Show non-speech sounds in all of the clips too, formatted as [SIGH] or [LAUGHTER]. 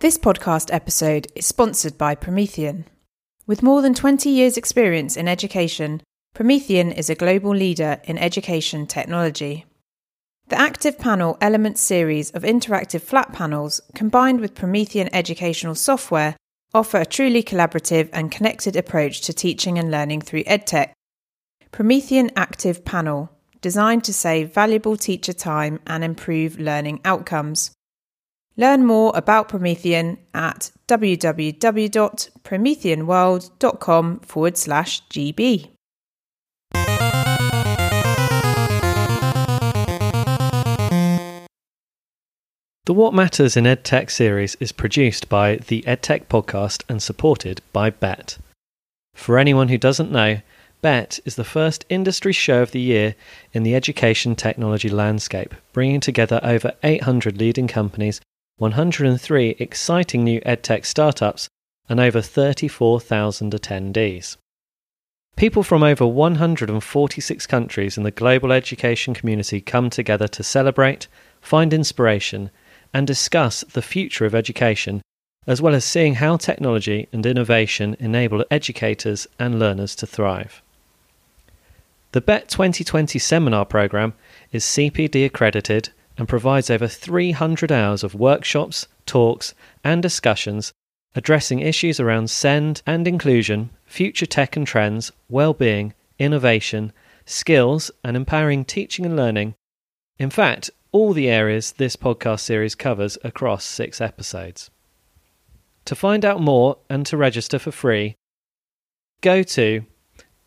This podcast episode is sponsored by Promethean. With more than 20 years' experience in education, Promethean is a global leader in education technology. The ActivPanel Elements series of interactive flat panels, combined with Promethean educational software, offer a truly collaborative and connected approach to teaching and learning through EdTech. Promethean ActivPanel, designed to save valuable teacher time and improve learning outcomes. Learn more about Promethean at www.prometheanworld.com forward slash GB. The What Matters in EdTech series is produced by the EdTech podcast and supported by Bett. For anyone who doesn't know, Bett is the first industry show of the year in the education technology landscape, bringing together over 800 leading companies 103 exciting new edtech startups, and over 34,000 attendees. People from over 146 countries in the global education community come together to celebrate, find inspiration, and discuss the future of education, as well as seeing how technology and innovation enable educators and learners to thrive. The Bett 2020 seminar program is CPD accredited and provides over 300 hours of workshops, talks, and discussions addressing issues around SEND and inclusion, future tech and trends, well-being, innovation, skills, and empowering teaching and learning. In fact, all the areas this podcast series covers across six episodes. To find out more and to register for free, go to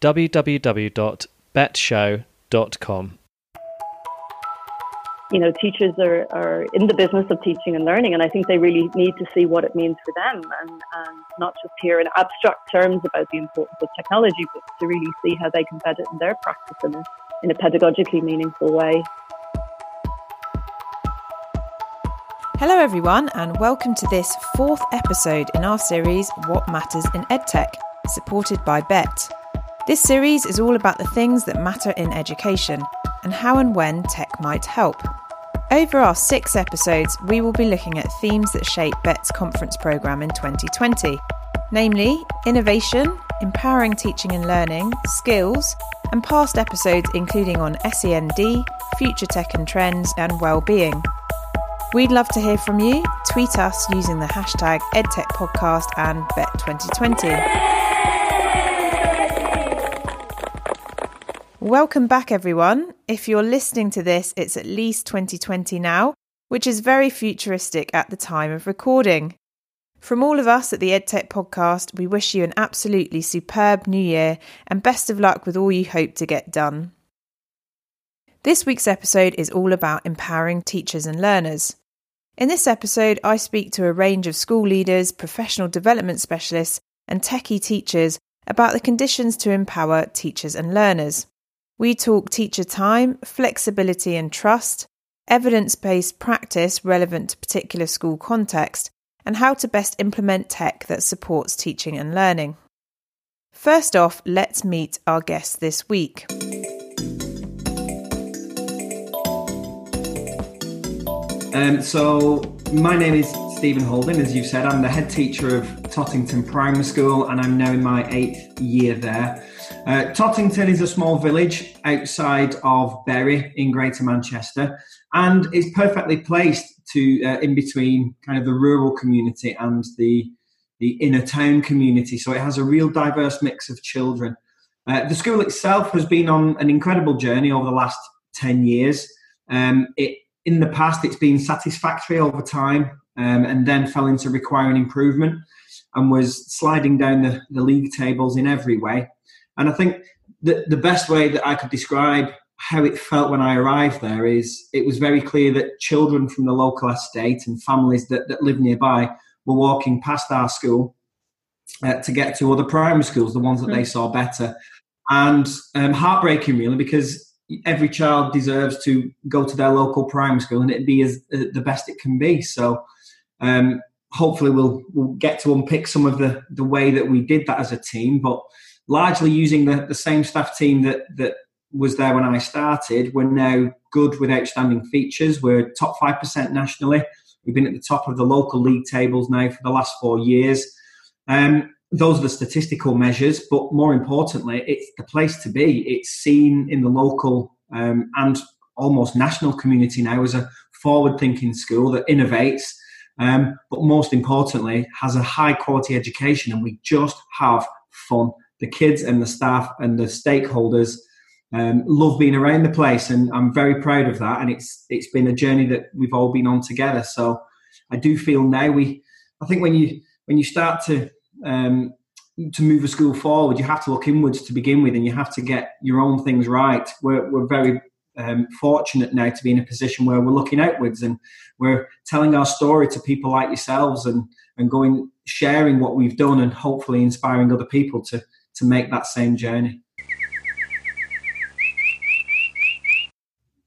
www.bettshow.com you know, teachers are, are in the business of teaching and learning, and I think they really need to see what it means for them and, and not just hear in abstract terms about the importance of technology, but to really see how they can embed it in their practice in a, in a pedagogically meaningful way. Hello, everyone, and welcome to this fourth episode in our series, What Matters in EdTech, supported by Bett. This series is all about the things that matter in education and how and when tech might help. Over our six episodes, we will be looking at themes that shape Bett's conference programme in 2020, namely innovation, empowering teaching and learning, skills, and past episodes including on SEND, future tech and trends, and well-being. We'd love to hear from you. Tweet us using the hashtag EdTechPodcast and Bett2020. Welcome back, everyone. If you're listening to this, it's at least 2020 now, which is very futuristic at the time of recording. From all of us at the EdTech podcast, we wish you an absolutely superb new year and best of luck with all you hope to get done. This week's episode is all about empowering teachers and learners. In this episode, I speak to a range of school leaders, professional development specialists, and techie teachers about the conditions to empower teachers and learners. We talk teacher time, flexibility and trust, evidence based practice relevant to particular school context, and how to best implement tech that supports teaching and learning. First off, let's meet our guest this week. Um, so, my name is Stephen Holden. As you said, I'm the head teacher of Tottington Primary School, and I'm now in my eighth year there. Uh, Tottington is a small village outside of Bury in Greater Manchester and is perfectly placed to uh, in between kind of the rural community and the the inner town community. So it has a real diverse mix of children. Uh, the school itself has been on an incredible journey over the last ten years. Um, it in the past it's been satisfactory over time um, and then fell into requiring improvement and was sliding down the, the league tables in every way. And I think the, the best way that I could describe how it felt when I arrived there is it was very clear that children from the local estate and families that, that live nearby were walking past our school uh, to get to other primary schools, the ones that mm. they saw better. And um, heartbreaking, really, because every child deserves to go to their local primary school and it be as uh, the best it can be. So um, hopefully we'll we'll get to unpick some of the the way that we did that as a team, but largely using the, the same staff team that that was there when I started. We're now good with outstanding features. We're top five percent nationally. We've been at the top of the local league tables now for the last four years. Um, those are the statistical measures, but more importantly, it's the place to be. It's seen in the local um, and almost national community now as a forward thinking school that innovates, um, but most importantly, has a high quality education. And we just have fun. The kids and the staff and the stakeholders um, love being around the place, and I'm very proud of that. And it's it's been a journey that we've all been on together. So I do feel now we, I think when you when you start to um, to move a school forward, you have to look inwards to begin with, and you have to get your own things right. We're, we're very um, fortunate now to be in a position where we're looking outwards and we're telling our story to people like yourselves and and going sharing what we've done and hopefully inspiring other people to to make that same journey.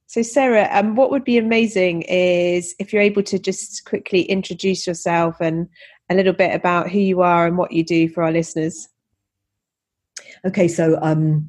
So, Sarah, um, what would be amazing is if you're able to just quickly introduce yourself and a little bit about who you are and what you do for our listeners. Okay, so um,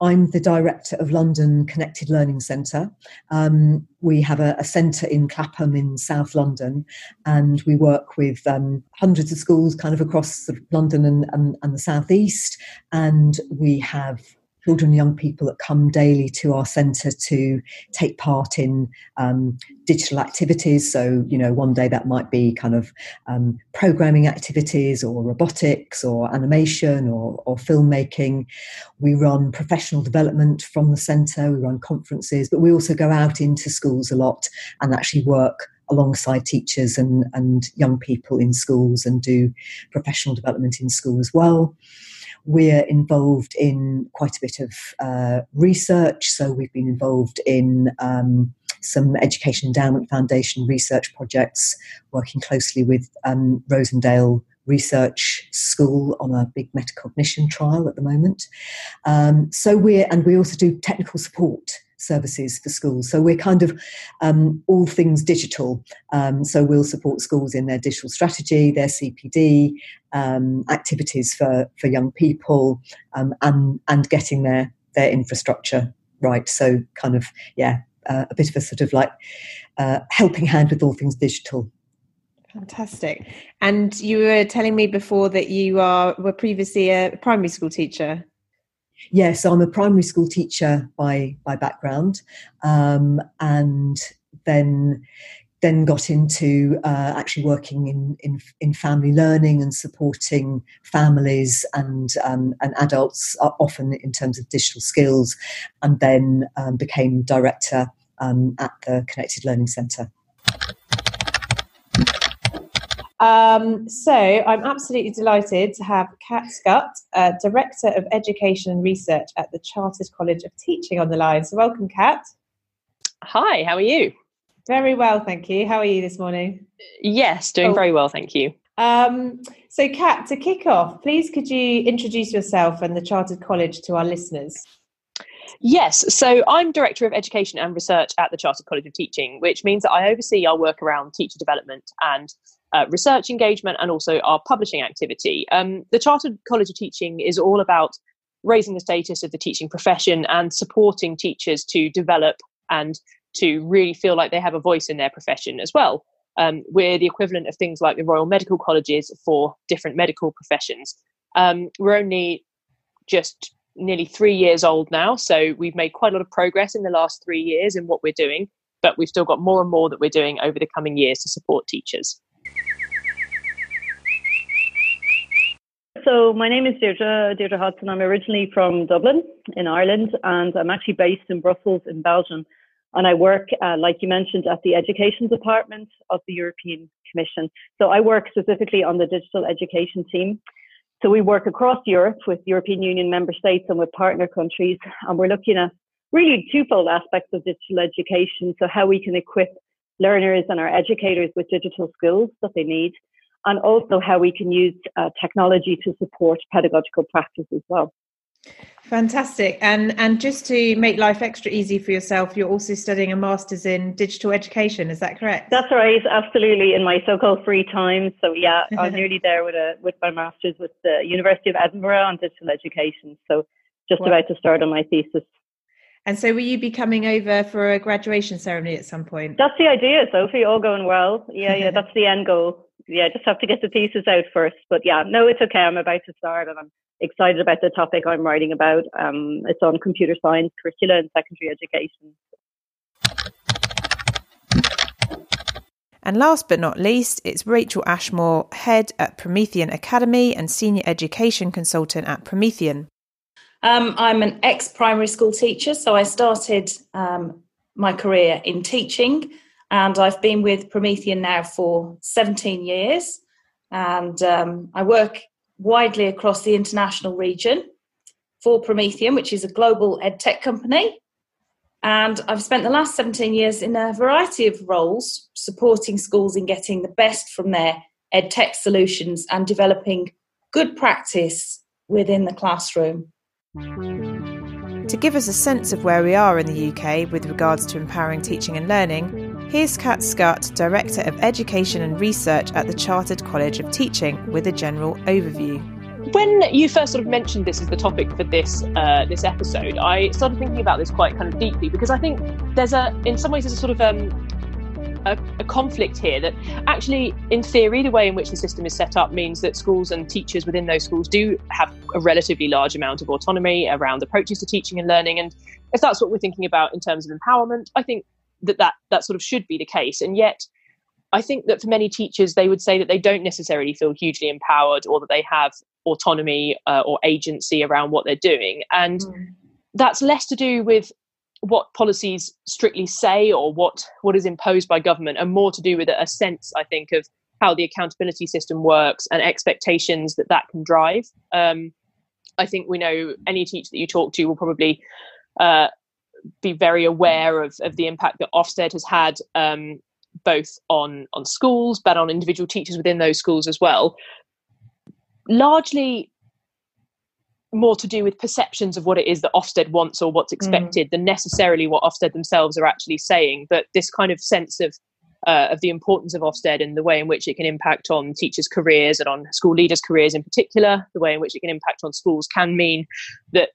I'm the director of London Connected Learning Centre. Um, we have a, a, centre in Clapham in South London, and we work with um, hundreds of schools kind of across London and, and, and the South East. And we have children and young people that come daily to our centre to take part in um, digital activities. So, you know, one day that might be kind of um, programming activities or robotics or animation or, or filmmaking. We run professional development from the centre, we run conferences, but we also go out into schools a lot and actually work alongside teachers and, and young people in schools and do professional development in school as well. We're involved in quite a bit of uh, research, so we've been involved in um, some Education Endowment Foundation research projects, working closely with um, Rosendale Research School on a big metacognition trial at the moment. Um, so we're and we also do technical support services for schools. So we're kind of um, all things digital. Um, so we'll support schools in their digital strategy, their CPD, um, activities for, for young people, um, and and getting their their infrastructure right. So kind of yeah, uh, a bit of a sort of like uh, helping hand with all things digital. Fantastic. And you were telling me before that you are were previously a primary school teacher. Yes, I'm a primary school teacher by by background, um, and then then got into uh, actually working in, in, in family learning and supporting families and um, and adults uh, often in terms of digital skills, and then um, became director um, at the Connected Learning Centre. Um, so I'm absolutely delighted to have Cat Scutt, uh, Director of Education and Research at the Chartered College of Teaching on the line. So welcome, Cat. Hi, how are you? Very well, thank you. How are you this morning? Yes, doing oh. very well, thank you. Um, so, Cat, to kick off, please could you introduce yourself and the Chartered College to our listeners? Yes, so I'm Director of Education and Research at the Chartered College of Teaching, which means that I oversee our work around teacher development and uh, research engagement and also our publishing activity. Um, the Chartered College of Teaching is all about raising the status of the teaching profession and supporting teachers to develop and to really feel like they have a voice in their profession as well. Um, we're the equivalent of things like the Royal Medical Colleges for different medical professions. Um, we're only just nearly three years old now, so we've made quite a lot of progress in the last three years in what we're doing, but we've still got more and more that we're doing over the coming years to support teachers. So my name is Deirdre, Deirdre Hodson. I'm originally from Dublin in Ireland and I'm actually based in Brussels in Belgium. And I work, uh, like you mentioned, at the Education Department of the European Commission. So I work specifically on the digital education team. So we work across Europe with European Union member states and with partner countries. And we're looking at really twofold aspects of digital education. So how we can equip learners and our educators with digital skills that they need and also how we can use uh, technology to support pedagogical practice as well. Fantastic. And and just to make life extra easy for yourself, you're also studying a master's in digital education, is that correct? That's right, absolutely, in my so-called free time. So yeah, [LAUGHS] I'm nearly there with a with my master's with the University of Edinburgh on digital education. So just wow. about to start on my thesis. And so, will you be coming over for a graduation ceremony at some point? That's the idea, Sophie. All going well. Yeah, yeah, [LAUGHS] that's the end goal. Yeah, I just have to get the thesis out first. But yeah, no, it's okay. I'm about to start, and I'm excited about the topic I'm writing about. Um, it's on computer science curricula in secondary education. And last but not least, it's Rachel Ashmore, head at Promethean Academy and senior education consultant at Promethean. Um, I'm an ex primary school teacher, so I started um, my career in teaching, and I've been with Promethean now for 17 years. And um, I work widely across the international region for Promethean, which is a global ed tech company. And I've spent the last 17 years in a variety of roles supporting schools in getting the best from their ed tech solutions and developing good practice within the classroom. To give us a sense of where we are in the UK with regards to empowering teaching and learning, here's Cat Scutt, Director of Education and Research at the Chartered College of Teaching, with a general overview. When you first sort of mentioned this as the topic for this uh, this episode, I started thinking about this quite kind of deeply because I think there's a, in some ways, there's a sort of um, a, a, conflict here that actually, in theory, the way in which the system is set up means that schools and teachers within those schools do have a relatively large amount of autonomy around approaches to teaching and learning. And if that's what we're thinking about in terms of empowerment, I think that that, that sort of should be the case. And yet, I think that for many teachers, they would say that they don't necessarily feel hugely empowered or that they have autonomy uh, or agency around what they're doing. And mm. that's less to do with what policies strictly say or what what is imposed by government and more to do with a sense i think of how the accountability system works and expectations that that can drive um, i think we know any teacher that you talk to will probably uh, be very aware of, of the impact that ofsted has had um, both on on schools but on individual teachers within those schools as well largely more to do with perceptions of what it is that Ofsted wants or what's mm. expected mm. than necessarily what Ofsted themselves are actually saying. But this kind of sense of uh, of the importance of Ofsted and the way in which it can impact on teachers' careers and on school leaders' careers in particular, the way in which it can impact on schools can mean that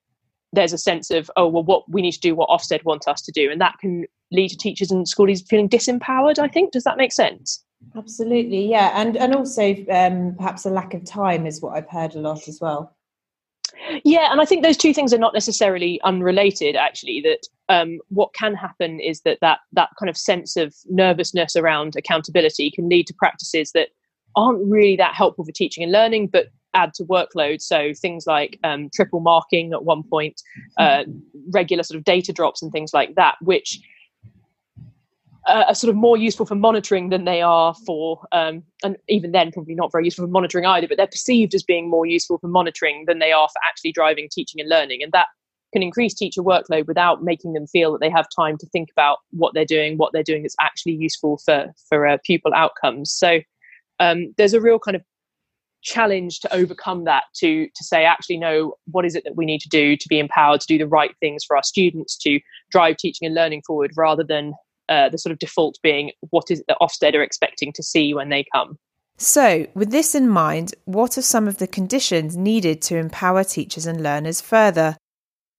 there's a sense of oh well what we need to do what Ofsted wants us to do, and that can lead to teachers and school leaders feeling disempowered. I think does that make sense? Absolutely, yeah, and and also um, perhaps a lack of time is what I've heard a lot as well. Yeah, and I think those two things are not necessarily unrelated. Actually, that um, what can happen is that that that kind of sense of nervousness around accountability can lead to practices that aren't really that helpful for teaching and learning, but add to workload. So things like um, triple marking at one point, uh, regular sort of data drops and things like that, which are sort of more useful for monitoring than they are for, um, and even then probably not very useful for monitoring either, but they're perceived as being more useful for monitoring than they are for actually driving teaching and learning. And that can increase teacher workload without making them feel that they have time to think about what they're doing, what they're doing that's actually useful for, for uh, pupil outcomes. So um, there's a real kind of challenge to overcome that to to say actually no what is it that we need to do to be empowered to do the right things for our students to drive teaching and learning forward rather than uh, the sort of default being what is that Ofsted are expecting to see when they come. So, with this in mind, what are some of the conditions needed to empower teachers and learners further?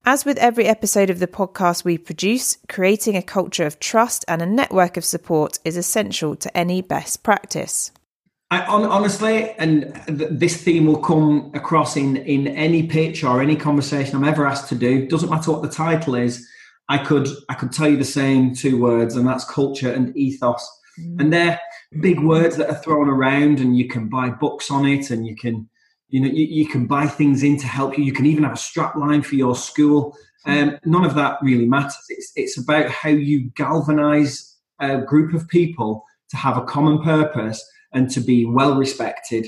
As with every episode of the podcast we produce, creating a culture of trust and a network of support is essential to any best practice. I, honestly, and th- this theme will come across in, in any pitch or any conversation I'm ever asked to do. Doesn't matter what the title is. I could I could tell you the same two words, and that's culture and ethos. Mm. And they're big words that are thrown around, and you can buy books on it, and you can you know you, you can buy things in to help you. You can even have a strap line for your school. Um, none of that really matters. It's it's about how you galvanize a group of people to have a common purpose and to be well respected.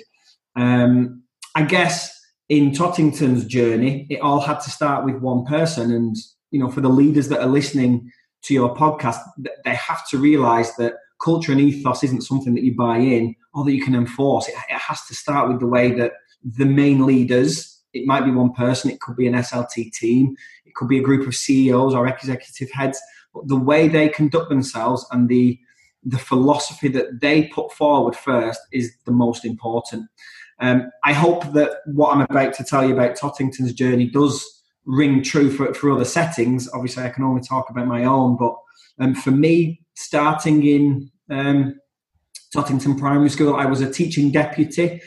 Um, I guess in Tottington's journey, it all had to start with one person, and you know, for the leaders that are listening to your podcast, they have to realize that culture and ethos isn't something that you buy in or that you can enforce. It, it has to start with the way that the main leaders, it might be one person, it could be an SLT team, it could be a group of CEOs or executive heads, but the way they conduct themselves and the the philosophy that they put forward first is the most important. Um, I hope that what I'm about to tell you about Tottington's journey does ring true for, for other settings. Obviously, I can only talk about my own, but um, for me, starting in um, Tottington Primary School, I was a teaching deputy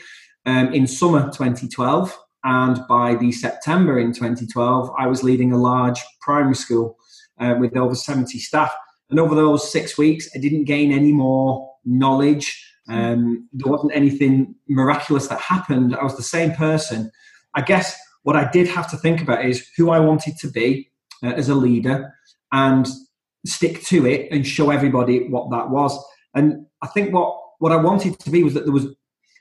um, in summer 2012. And by the September in 2012, I was leading a large primary school uh, with over 70 staff. And over those six weeks, I didn't gain any more knowledge. Um, there wasn't anything miraculous that happened. I was the same person. I guess what I did have to think about is who I wanted to be uh, as a leader and stick to it and show everybody what that was. And I think what, what I wanted to be was that there was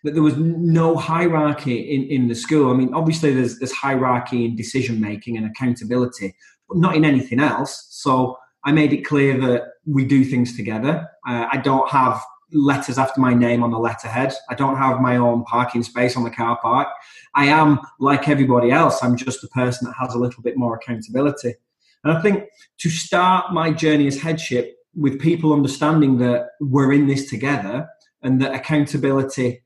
that there was no hierarchy in, in the school. I mean, obviously there's there's hierarchy in decision making and accountability, but not in anything else. So I made it clear that we do things together. Uh, I don't have letters after my name on the letterhead. I don't have my own parking space on the car park. I am like everybody else. I'm just a person that has a little bit more accountability. And I think to start my journey as headship with people understanding that we're in this together and that accountability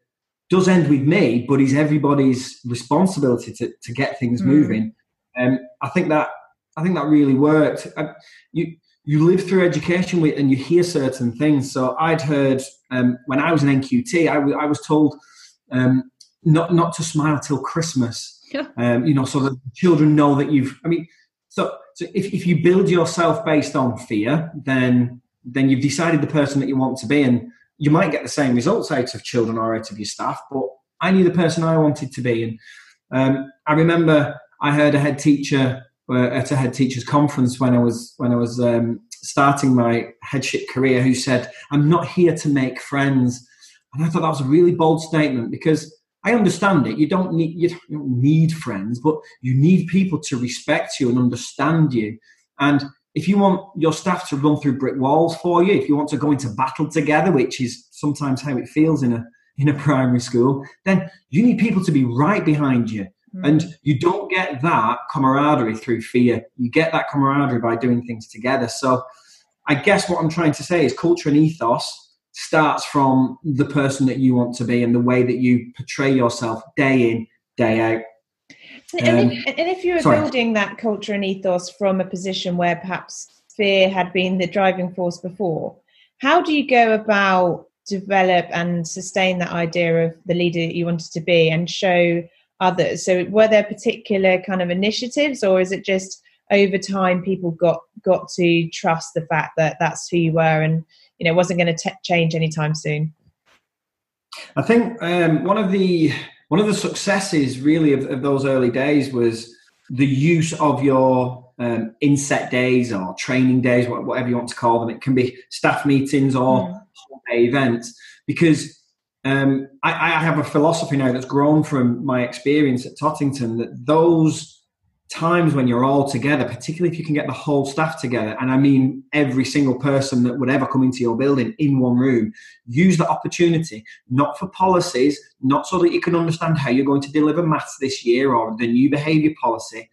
does end with me, but is everybody's responsibility to, to get things mm. moving. Um, I think that I think that really worked. I, uh, you you live through education and you hear certain things. So I'd heard um, when I was an NQT, I, w- I was told um, not not to smile till Christmas. [LAUGHS] Um, you know, so that children know that you've. I mean, so so if, if you build yourself based on fear, then then you've decided the person that you want to be, and you might get the same results out of children or out of your staff, but I knew the person I wanted to be. And um, I remember I heard a head teacher at a head teachers conference when I was when I was um, starting my headship career who said, "I'm not here to make friends," and I thought that was a really bold statement because I understand it. You don't need you don't need friends, but you need people to respect you and understand you. And if you want your staff to run through brick walls for you, if you want to go into battle together, which is sometimes how it feels in a in a primary school, then you need people to be right behind you. Mm. And you don't get that camaraderie through fear. You get that camaraderie by doing things together. So I guess what I'm trying to say is culture and ethos starts from the person that you want to be and the way that you portray yourself day in, day out. And, if, um, and if you were sorry. building that culture and ethos from a position where perhaps fear had been the driving force before, how do you go about develop and sustain that idea of the leader that you wanted to be and show others? So, were there particular kind of initiatives, or is it just over time people got got to trust the fact that that's who you were and you know wasn't going to change anytime soon? I think um, one of the one of the successes really of, of those early days was the use of your um, inset days or training days, whatever you want to call them. It can be staff meetings or mm. events because um, I, I, have a philosophy now that's grown from my experience at Tottington that those times when you're all together, particularly if you can get the whole staff together, and I mean every single person that would ever come into your building in one room, use the opportunity, not for policies, not so that you can understand how you're going to deliver maths this year or the new behaviour policy.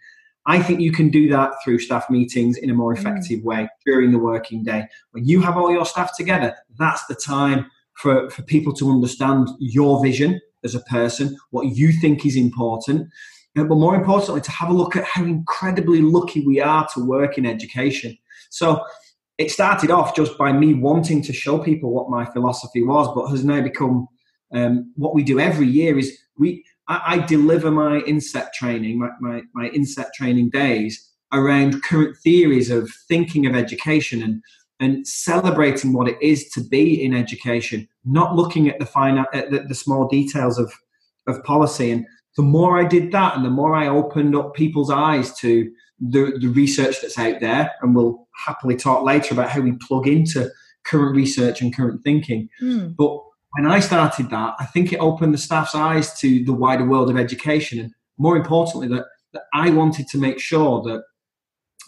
I think you can do that through staff meetings in a more mm. effective mm. way during the working day. When you have all your staff together, that's the time for, for people to understand your vision as a person, what you think is important but more importantly, to have a look at how incredibly lucky we are to work in education. So it started off just by me wanting to show people what my philosophy was, but has now become um, what we do every year is we I, I deliver my inset training, my, my, my inset training days around current theories of thinking of education and and celebrating what it is to be in education, not looking at the fine at the, the small details of of policy and the more I did that and the more I opened up people's eyes to the, the research that's out there, and we'll happily talk later about how we plug into current research and current thinking. Mm. But when I started that, I think it opened the staff's eyes to the wider world of education, and more importantly, that, that I wanted to make sure that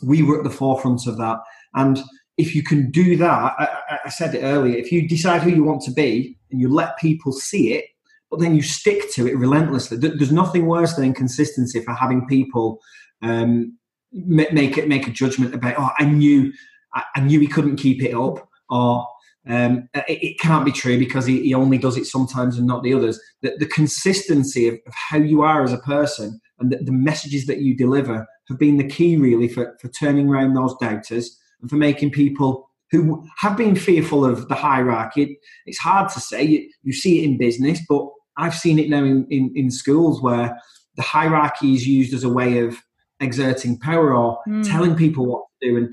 we were at the forefront of that. And if you can do that, I, I said it earlier, if you decide who you want to be and you let people see it, but then you stick to it relentlessly. There's nothing worse than inconsistency for having people um, make it make a judgment about. Oh, I knew, I, knew he couldn't keep it up, or um, it, it, can't be true because he, he, only does it sometimes and not the others. The, the consistency of, of, how you are as a person and the, the messages that you deliver have been the key really for, for turning around those doubters and for making people who have been fearful of the hierarchy. It's hard to say. You, you see it in business, but I've seen it now in, in, in, schools where the hierarchy is used as a way of exerting power or mm. telling people what to do. And,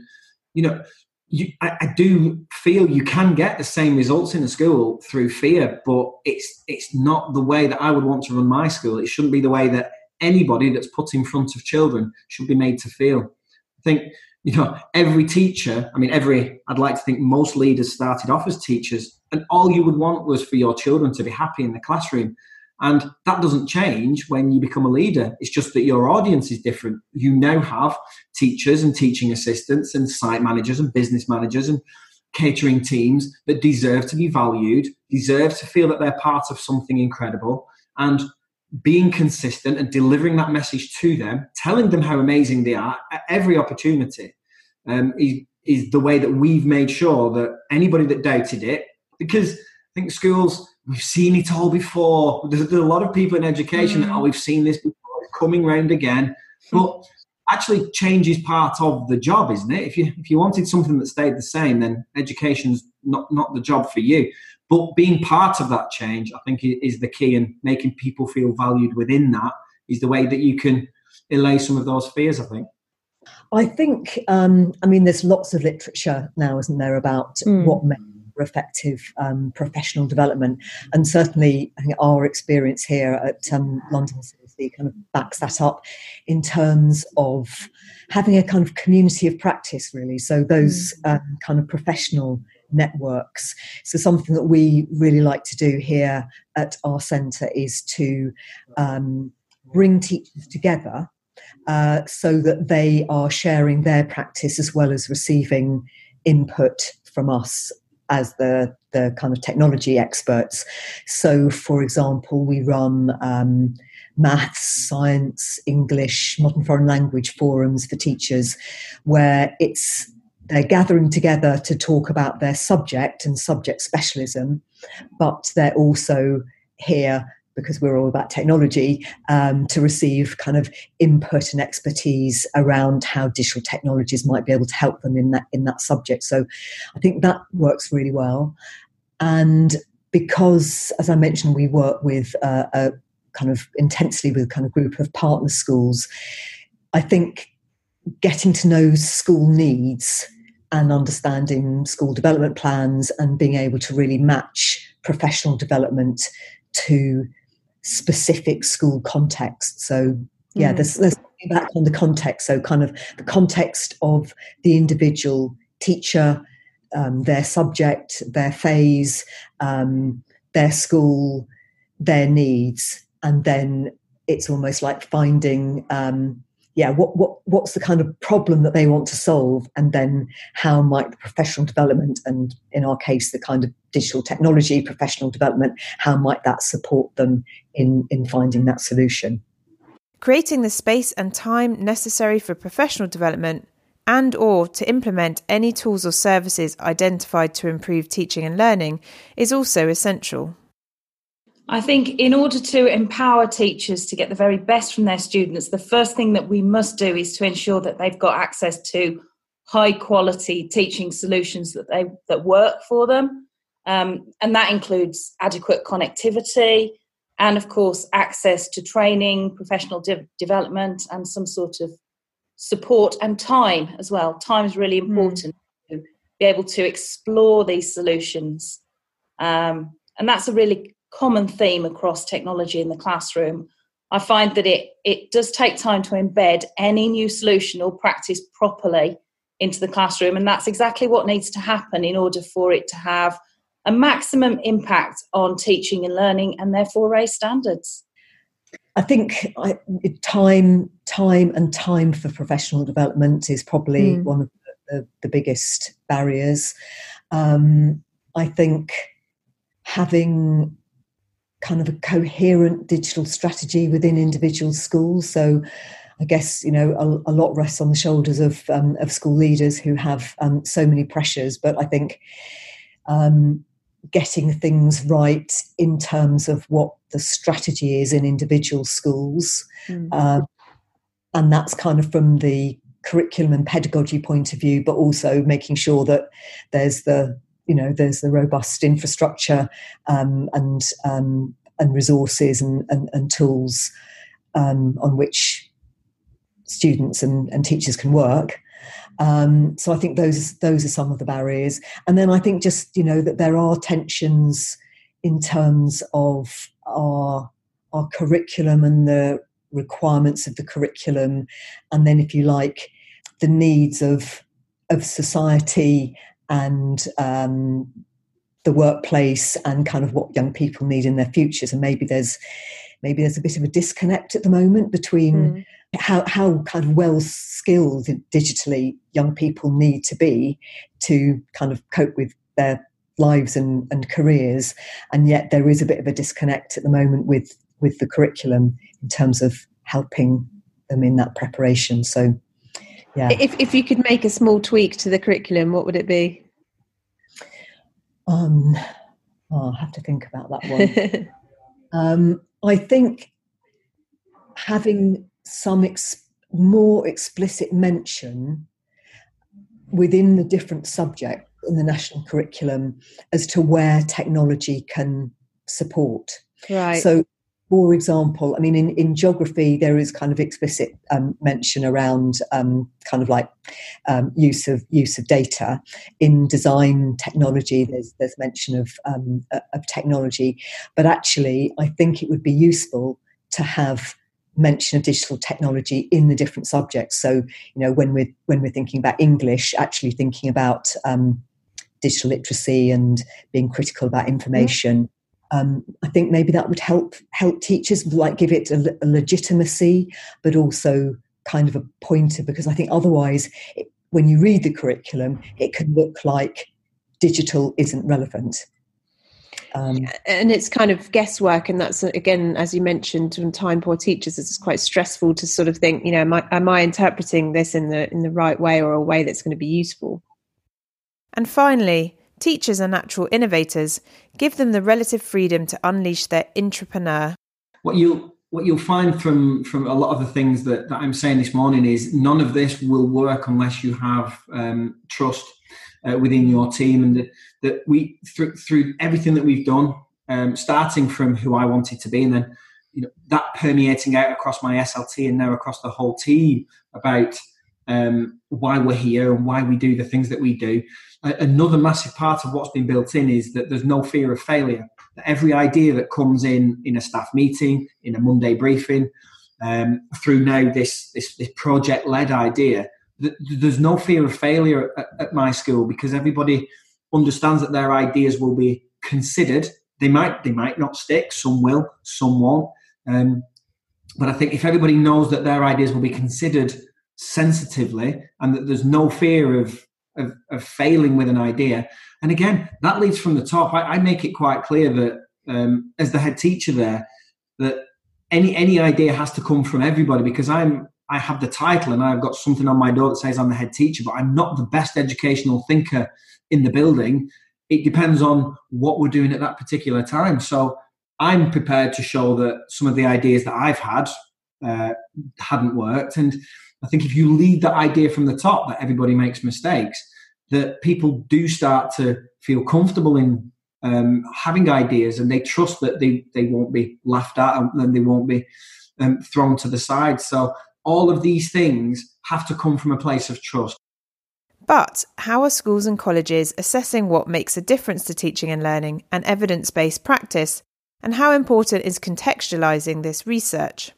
you know, you, I, I, do feel you can get the same results in a school through fear, but it's it's not the way that I would want to run my school. It shouldn't be the way that anybody that's put in front of children should be made to feel. I think you know every teacher. I mean, every I'd like to think most leaders started off as teachers, and all you would want was for your children to be happy in the classroom. And that doesn't change when you become a leader. It's just that your audience is different. You now have teachers and teaching assistants and site managers and business managers and catering teams that deserve to be valued, deserve to feel that they're part of something incredible. And being consistent and delivering that message to them, telling them how amazing they are at every opportunity, um, is, is the way that we've made sure that anybody that doubted it, because I think schools we've seen it all before. There's, there's a lot of people in education mm. oh, we've seen this before, coming round again. But actually, change is part of the job, isn't it? If you if you wanted something that stayed the same, then education's not not the job for you. But being part of that change, I think, is the key, and making people feel valued within that is the way that you can allay some of those fears. I think. I think, um, I mean, there's lots of literature now, isn't there, about mm. what makes for effective um, professional development. And certainly, I think our experience here at um, London CLC kind of backs that up in terms of having a kind of community of practice, really. So, those mm. um, kind of professional networks. So, something that we really like to do here at our centre is to um, bring teachers together. Uh, so that they are sharing their practice as well as receiving input from us as the the kind of technology experts. So, for example, we run um, maths, science, English, modern foreign language forums for teachers, where it's they're gathering together to talk about their subject and subject specialism, but they're also here because we're all about technology, um, to receive kind of input and expertise around how digital technologies might be able to help them in that in that subject. So I think that works really well. And because, as I mentioned, we work with uh, a kind of intensely with a kind of group of partner schools, I think getting to know school needs and understanding school development plans and being able to really match professional development to specific school context. So yeah, mm. there's, there's back on the context. So kind of the context of the individual teacher, um, their subject, their phase, um, their school, their needs, and then it's almost like finding um, yeah, what, what what's the kind of problem that they want to solve, and then how might the professional development, and in our case, the kind of digital technology professional development, how might that support them in in finding that solution? Creating the space and time necessary for professional development and or to implement any tools or services identified to improve teaching and learning is also essential. I think in order to empower teachers to get the very best from their students, the first thing that we must do is to ensure that they've got access to high quality teaching solutions that they that work for them, um, and that includes adequate connectivity and, of course, access to training, professional de- development, and some sort of support and time as well. Time is really hmm. important mm. to be able to explore these solutions, um, and that's a really common theme across technology in the classroom. I find that it, it does take time to embed any new solution or practice properly into the classroom, and that's exactly what needs to happen in order for it to have a maximum impact on teaching and learning and therefore raise standards. I think I, time, time, and time for professional development is probably mm. one of the, the, biggest barriers. Um, I think having kind of a coherent digital strategy within individual schools. So I guess you know a, a lot rests on the shoulders of um, of school leaders who have um, so many pressures. But I think um, getting things right in terms of what the strategy is in individual schools, mm. and that's kind of from the curriculum and pedagogy point of view, but also making sure that there's the you know there's the robust infrastructure um, and um, and resources and, and, and tools um, on which students and, and teachers can work. Um, so I think those those are some of the barriers, and then I think just you know that there are tensions in terms of our our curriculum and the requirements of the curriculum, and then if you like, the needs of of society and um, the workplace and kind of what young people need in their futures. And maybe there's maybe there's a bit of a disconnect at the moment between mm. how how kind of well skilled digitally young people need to be to kind of cope with their lives and, and careers and yet there is a bit of a disconnect at the moment with with the curriculum in terms of helping them in that preparation so yeah if, if you could make a small tweak to the curriculum what would it be um, oh, I'll have to think about that one. [LAUGHS] um, I think having some ex- more explicit mention within the different subjects in the national curriculum as to where technology can support. Right. So for example, I mean, in, in geography, there is kind of explicit um, mention around um, kind of like um, use of use of data. In design technology, there's there's mention of um, of technology, but actually, I think it would be useful to have mention of digital technology in the different subjects. So, you know, when we're when we're thinking about English, actually thinking about um, digital literacy and being critical about information um, I think maybe that would help help teachers, like give it a, a legitimacy, but also kind of a pointer. Because I think otherwise, it, when you read the curriculum, it can look like digital isn't relevant. Um, and it's kind of guesswork, and that's again, as you mentioned, from time poor teachers, it's quite stressful to sort of think, you know, am I, am I interpreting this in the in the right way or a way that's going to be useful? And finally, Teachers are natural innovators. Give them the relative freedom to unleash their entrepreneur. What you what you'll find from from a lot of the things that, that I'm saying this morning is none of this will work unless you have um, trust uh, within your team, and that, that we through, through everything that we've done, um, starting from who I wanted to be, and then you know that permeating out across my SLT and now across the whole team about um, why we're here and why we do the things that we do. Another massive part of what's been built in is that there's no fear of failure. That every idea that comes in in a staff meeting, in a Monday briefing, um, through now this this, this project led idea, th- there's no fear of failure at, at my school because everybody understands that their ideas will be considered. They might they might not stick. Some will, some won't. Um, but I think if everybody knows that their ideas will be considered sensitively and that there's no fear of, of, of failing with an idea. And again, that leads from the top. I, I make it quite clear that um, as the head teacher there, that any any idea has to come from everybody because I'm I have the title and I've got something on my door that says I'm the head teacher, but I'm not the best educational thinker in the building. It depends on what we're doing at that particular time. So I'm prepared to show that some of the ideas that I've had uh, hadn't worked, and I think if you lead that idea from the top that everybody makes mistakes, that people do start to feel comfortable in um, having ideas and they trust that they, they won't be laughed at and they won't be um, thrown to the side. So all of these things have to come from a place of trust. But how are schools and colleges assessing what makes a difference to teaching and learning and evidence based practice? And how important is contextualising this research?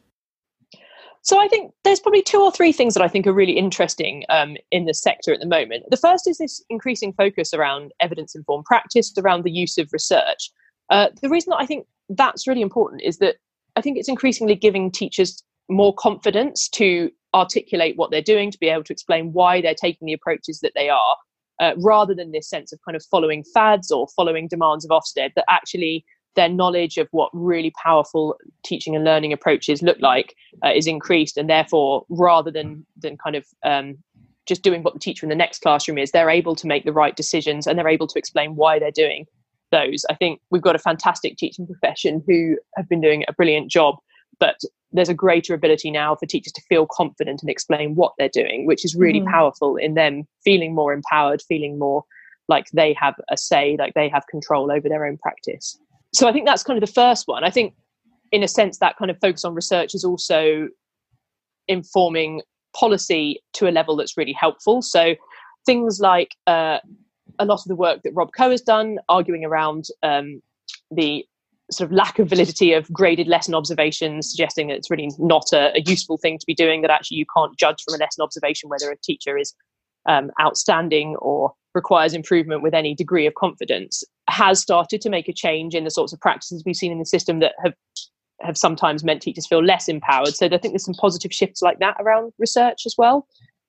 So I think there's probably two or three things that I think are really interesting um, in the sector at the moment. The first is this increasing focus around evidence informed practice, around the use of research. Uh, the reason that I think that's really important is that I think it's increasingly giving teachers more confidence to articulate what they're doing, to be able to explain why they're taking the approaches that they are, uh, rather than this sense of kind of following fads or following demands of Ofsted, that actually their knowledge of what really powerful teaching and learning approaches look like uh, is increased and therefore rather than than kind of um, just doing what the teacher in the next classroom is they're able to make the right decisions and they're able to explain why they're doing those i think we've got a fantastic teaching profession who have been doing a brilliant job but there's a greater ability now for teachers to feel confident and explain what they're doing, which is really mm-hmm. powerful in them feeling more empowered, feeling more like they have a say, like they have control over their own practice. So I think that's kind of the first one. I think, in a sense, that kind of focus on research is also informing policy to a level that's really helpful. So things like uh, a lot of the work that Rob Coe has done, arguing around um, the sort of lack of validity of graded lesson observations, suggesting that it's really not a, a, useful thing to be doing, that actually you can't judge from a lesson observation whether a teacher is um, outstanding or requires improvement with any degree of confidence, has started to make a change in the sorts of practices we've seen in the system that have have sometimes meant teachers feel less empowered. So I think there's some positive shifts like that around research as well.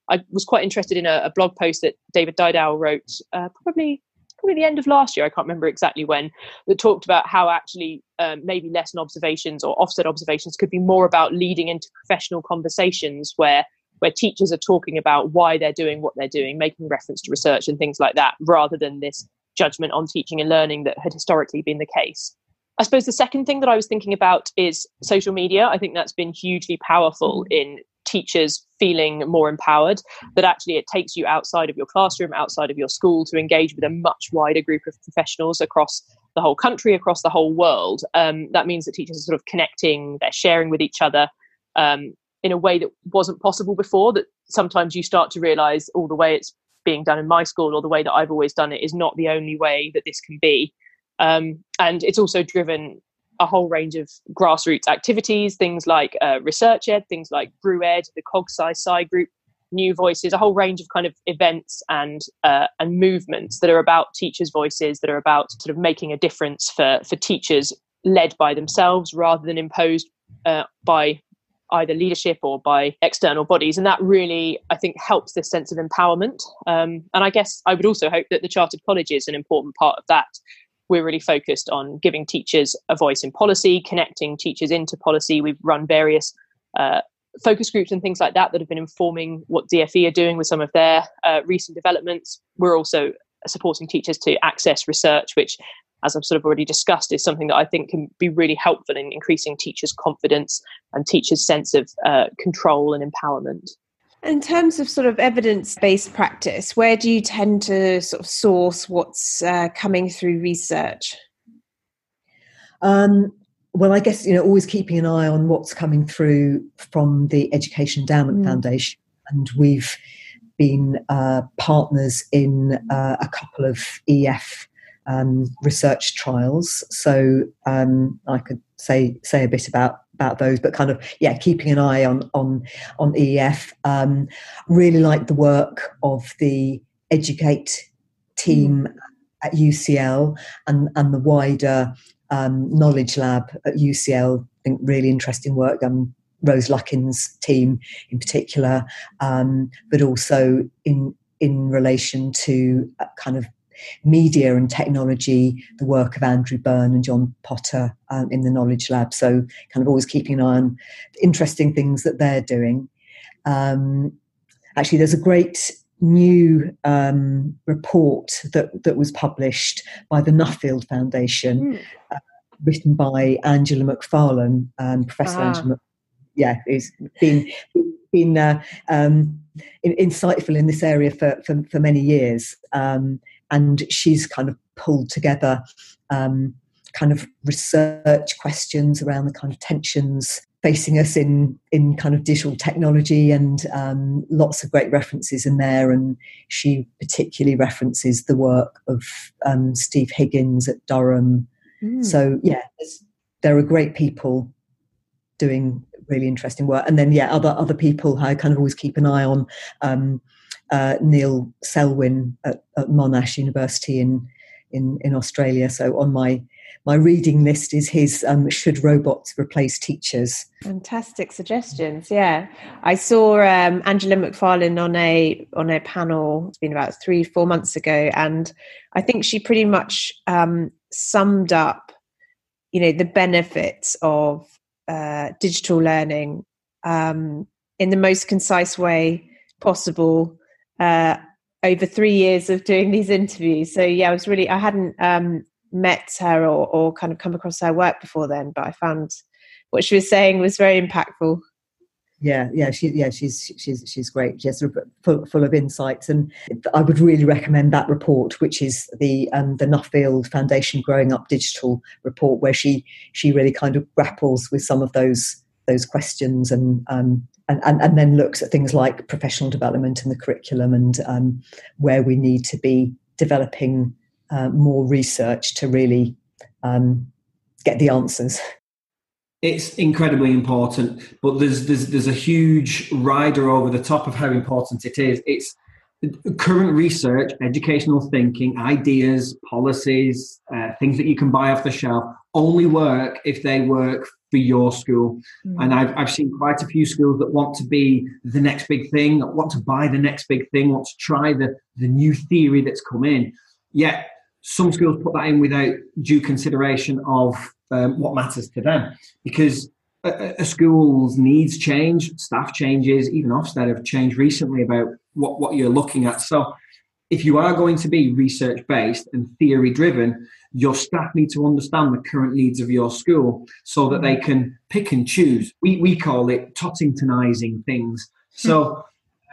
I was quite interested in a, a blog post that David Didau wrote uh, probably probably the end of last year. I can't remember exactly when that talked about how actually um, maybe lesson observations or Ofsted observations could be more about leading into professional conversations where where teachers are talking about why they're doing what they're doing, making reference to research and things like that, rather than this judgment on teaching and learning that had historically been the case. I suppose the second thing that I was thinking about is social media. I think that's been hugely powerful in teachers feeling more empowered that actually it takes you outside of your classroom outside of your school to engage with a much wider group of professionals across the whole country across the whole world um, that means that teachers are sort of connecting they're sharing with each other um, in a way that wasn't possible before that sometimes you start to realize all oh, the way it's being done in my school or the way that i've always done it is not the only way that this can be. Um, and it's also driven a whole range of grassroots activities, things like uh, Research Ed, things like Brew Ed, the CogSci Sci Group, New Voices, a whole range of kind of events and uh, and movements that are about teachers' voices, that are about sort of making a difference for for teachers led by themselves rather than imposed uh, by either leadership or by external bodies. And that really, I think, helps this sense of empowerment. Um, and I guess I would also hope that the Chartered College is an important part of that we're really focused on giving teachers a voice in policy, connecting teachers into policy. We've run various uh, focus groups and things like that that have been informing what DFE are doing with some of their uh, recent developments. We're also supporting teachers to access research, which, as I've sort of already discussed, is something that I think can be really helpful in increasing teachers' confidence and teachers' sense of uh, control and empowerment. In terms of sort of evidence based practice, where do you tend to sort of source what's uh, coming through research? Um, well, I guess, you know, always keeping an eye on what's coming through from the Education Endowment mm. Foundation. And we've been uh, partners in uh, a couple of EEF um, research trials. So um, I could say say a bit about about those, but kind of yeah, keeping an eye on on on EEF. Um, really like the work of the Educate team mm. at UCL and and the wider um, knowledge lab at UCL. I think really interesting work. Um, Rose Luckin's team in particular, um, but also in in relation to kind of media and technology, the work of Andrew Burn and John Potter um, in the Knowledge Lab. So, kind of always keeping an eye on interesting things that they're doing. Um, actually, there's a great new um, report that, that was published by the Nuffield Foundation, mm. uh, written by Angela McFarlane, um, Professor ah. Angela. Yeah, who's been been uh, um, in, insightful in this area for for, for many years. Um, and she's kind of pulled together um, kind of research questions around the kind of tensions facing us in in kind of digital technology and um, lots of great references in there. And she particularly references the work of um, steve higgins at durham. Mm. so yeah there are great people doing really interesting work. And then yeah other other people i kind of always keep an eye on um, uh, Neil Selwyn at, at, Monash University in, in, in Australia. So on my my reading list is his um, "Should Robots Replace Teachers?" Fantastic suggestions. Yeah, I saw um, Angela McFarlane on a on a panel. It's been about three four months ago, and I think she pretty much um, summed up, you know, the benefits of uh, digital learning um, in the most concise way possible uh, over three years of doing these interviews. So yeah, I was really I hadn't um, met her or, or kind of come across her work before then, but I found what she was saying was very impactful yeah yeah she yeah she's she's she's great she's full, full of insights and i would really recommend that report which is the um, the nuffield foundation growing up digital report where she she really kind of grapples with some of those those questions and um, and, and, and then looks at things like professional development and the curriculum and um, where we need to be developing uh, more research to really um, get the answers it's incredibly important, but there's there's there's a huge rider over the top of how important it is. It's current research, educational thinking, ideas, policies, uh, things that you can buy off the shelf only work if they work for your school. Mm. And I've, I've seen quite a few schools that want to be the next big thing, that want to buy the next big thing, want to try the, the new theory that's come in. Yet some schools put that in without due consideration of um, what matters to them because a, a, school's needs change, staff changes, even Ofsted have changed recently about what, what you're looking at. So if you are going to be research based and theory driven, your staff need to understand the current needs of your school so that they can pick and choose. We, we call it Tottingtonizing things. So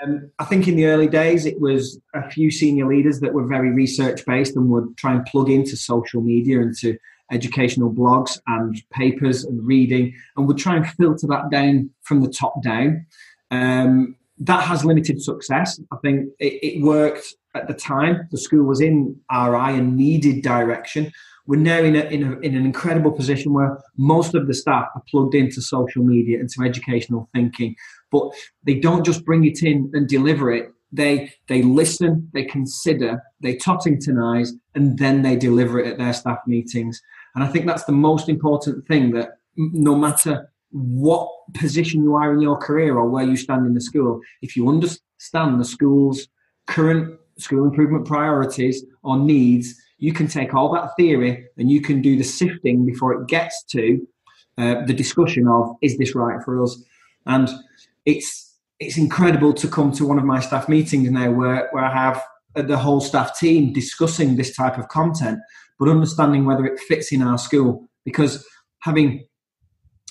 um, I think in the early days, it was a few senior leaders that were very research based and would try and plug into social media and to educational blogs and papers and reading, and would try and filter that down from the top down. Um, that has limited success. I think it, it, worked at the time. The school was in RI and needed direction. We're now in, a, in, a, in an incredible position where most of the staff are plugged into social media and to educational thinking, but they don't just bring it in and deliver it they they listen, they consider, they Tottingtonize, and then they deliver it at their staff meetings. And I think that's the most important thing that no matter what position you are in your career or where you stand in the school, if you understand the school's current school improvement priorities or needs, you can take all that theory and you can do the sifting before it gets to uh, the discussion of is this right for us? And it's it's incredible to come to one of my staff meetings now where, where I have the whole staff team discussing this type of content, but understanding whether it fits in our school. Because having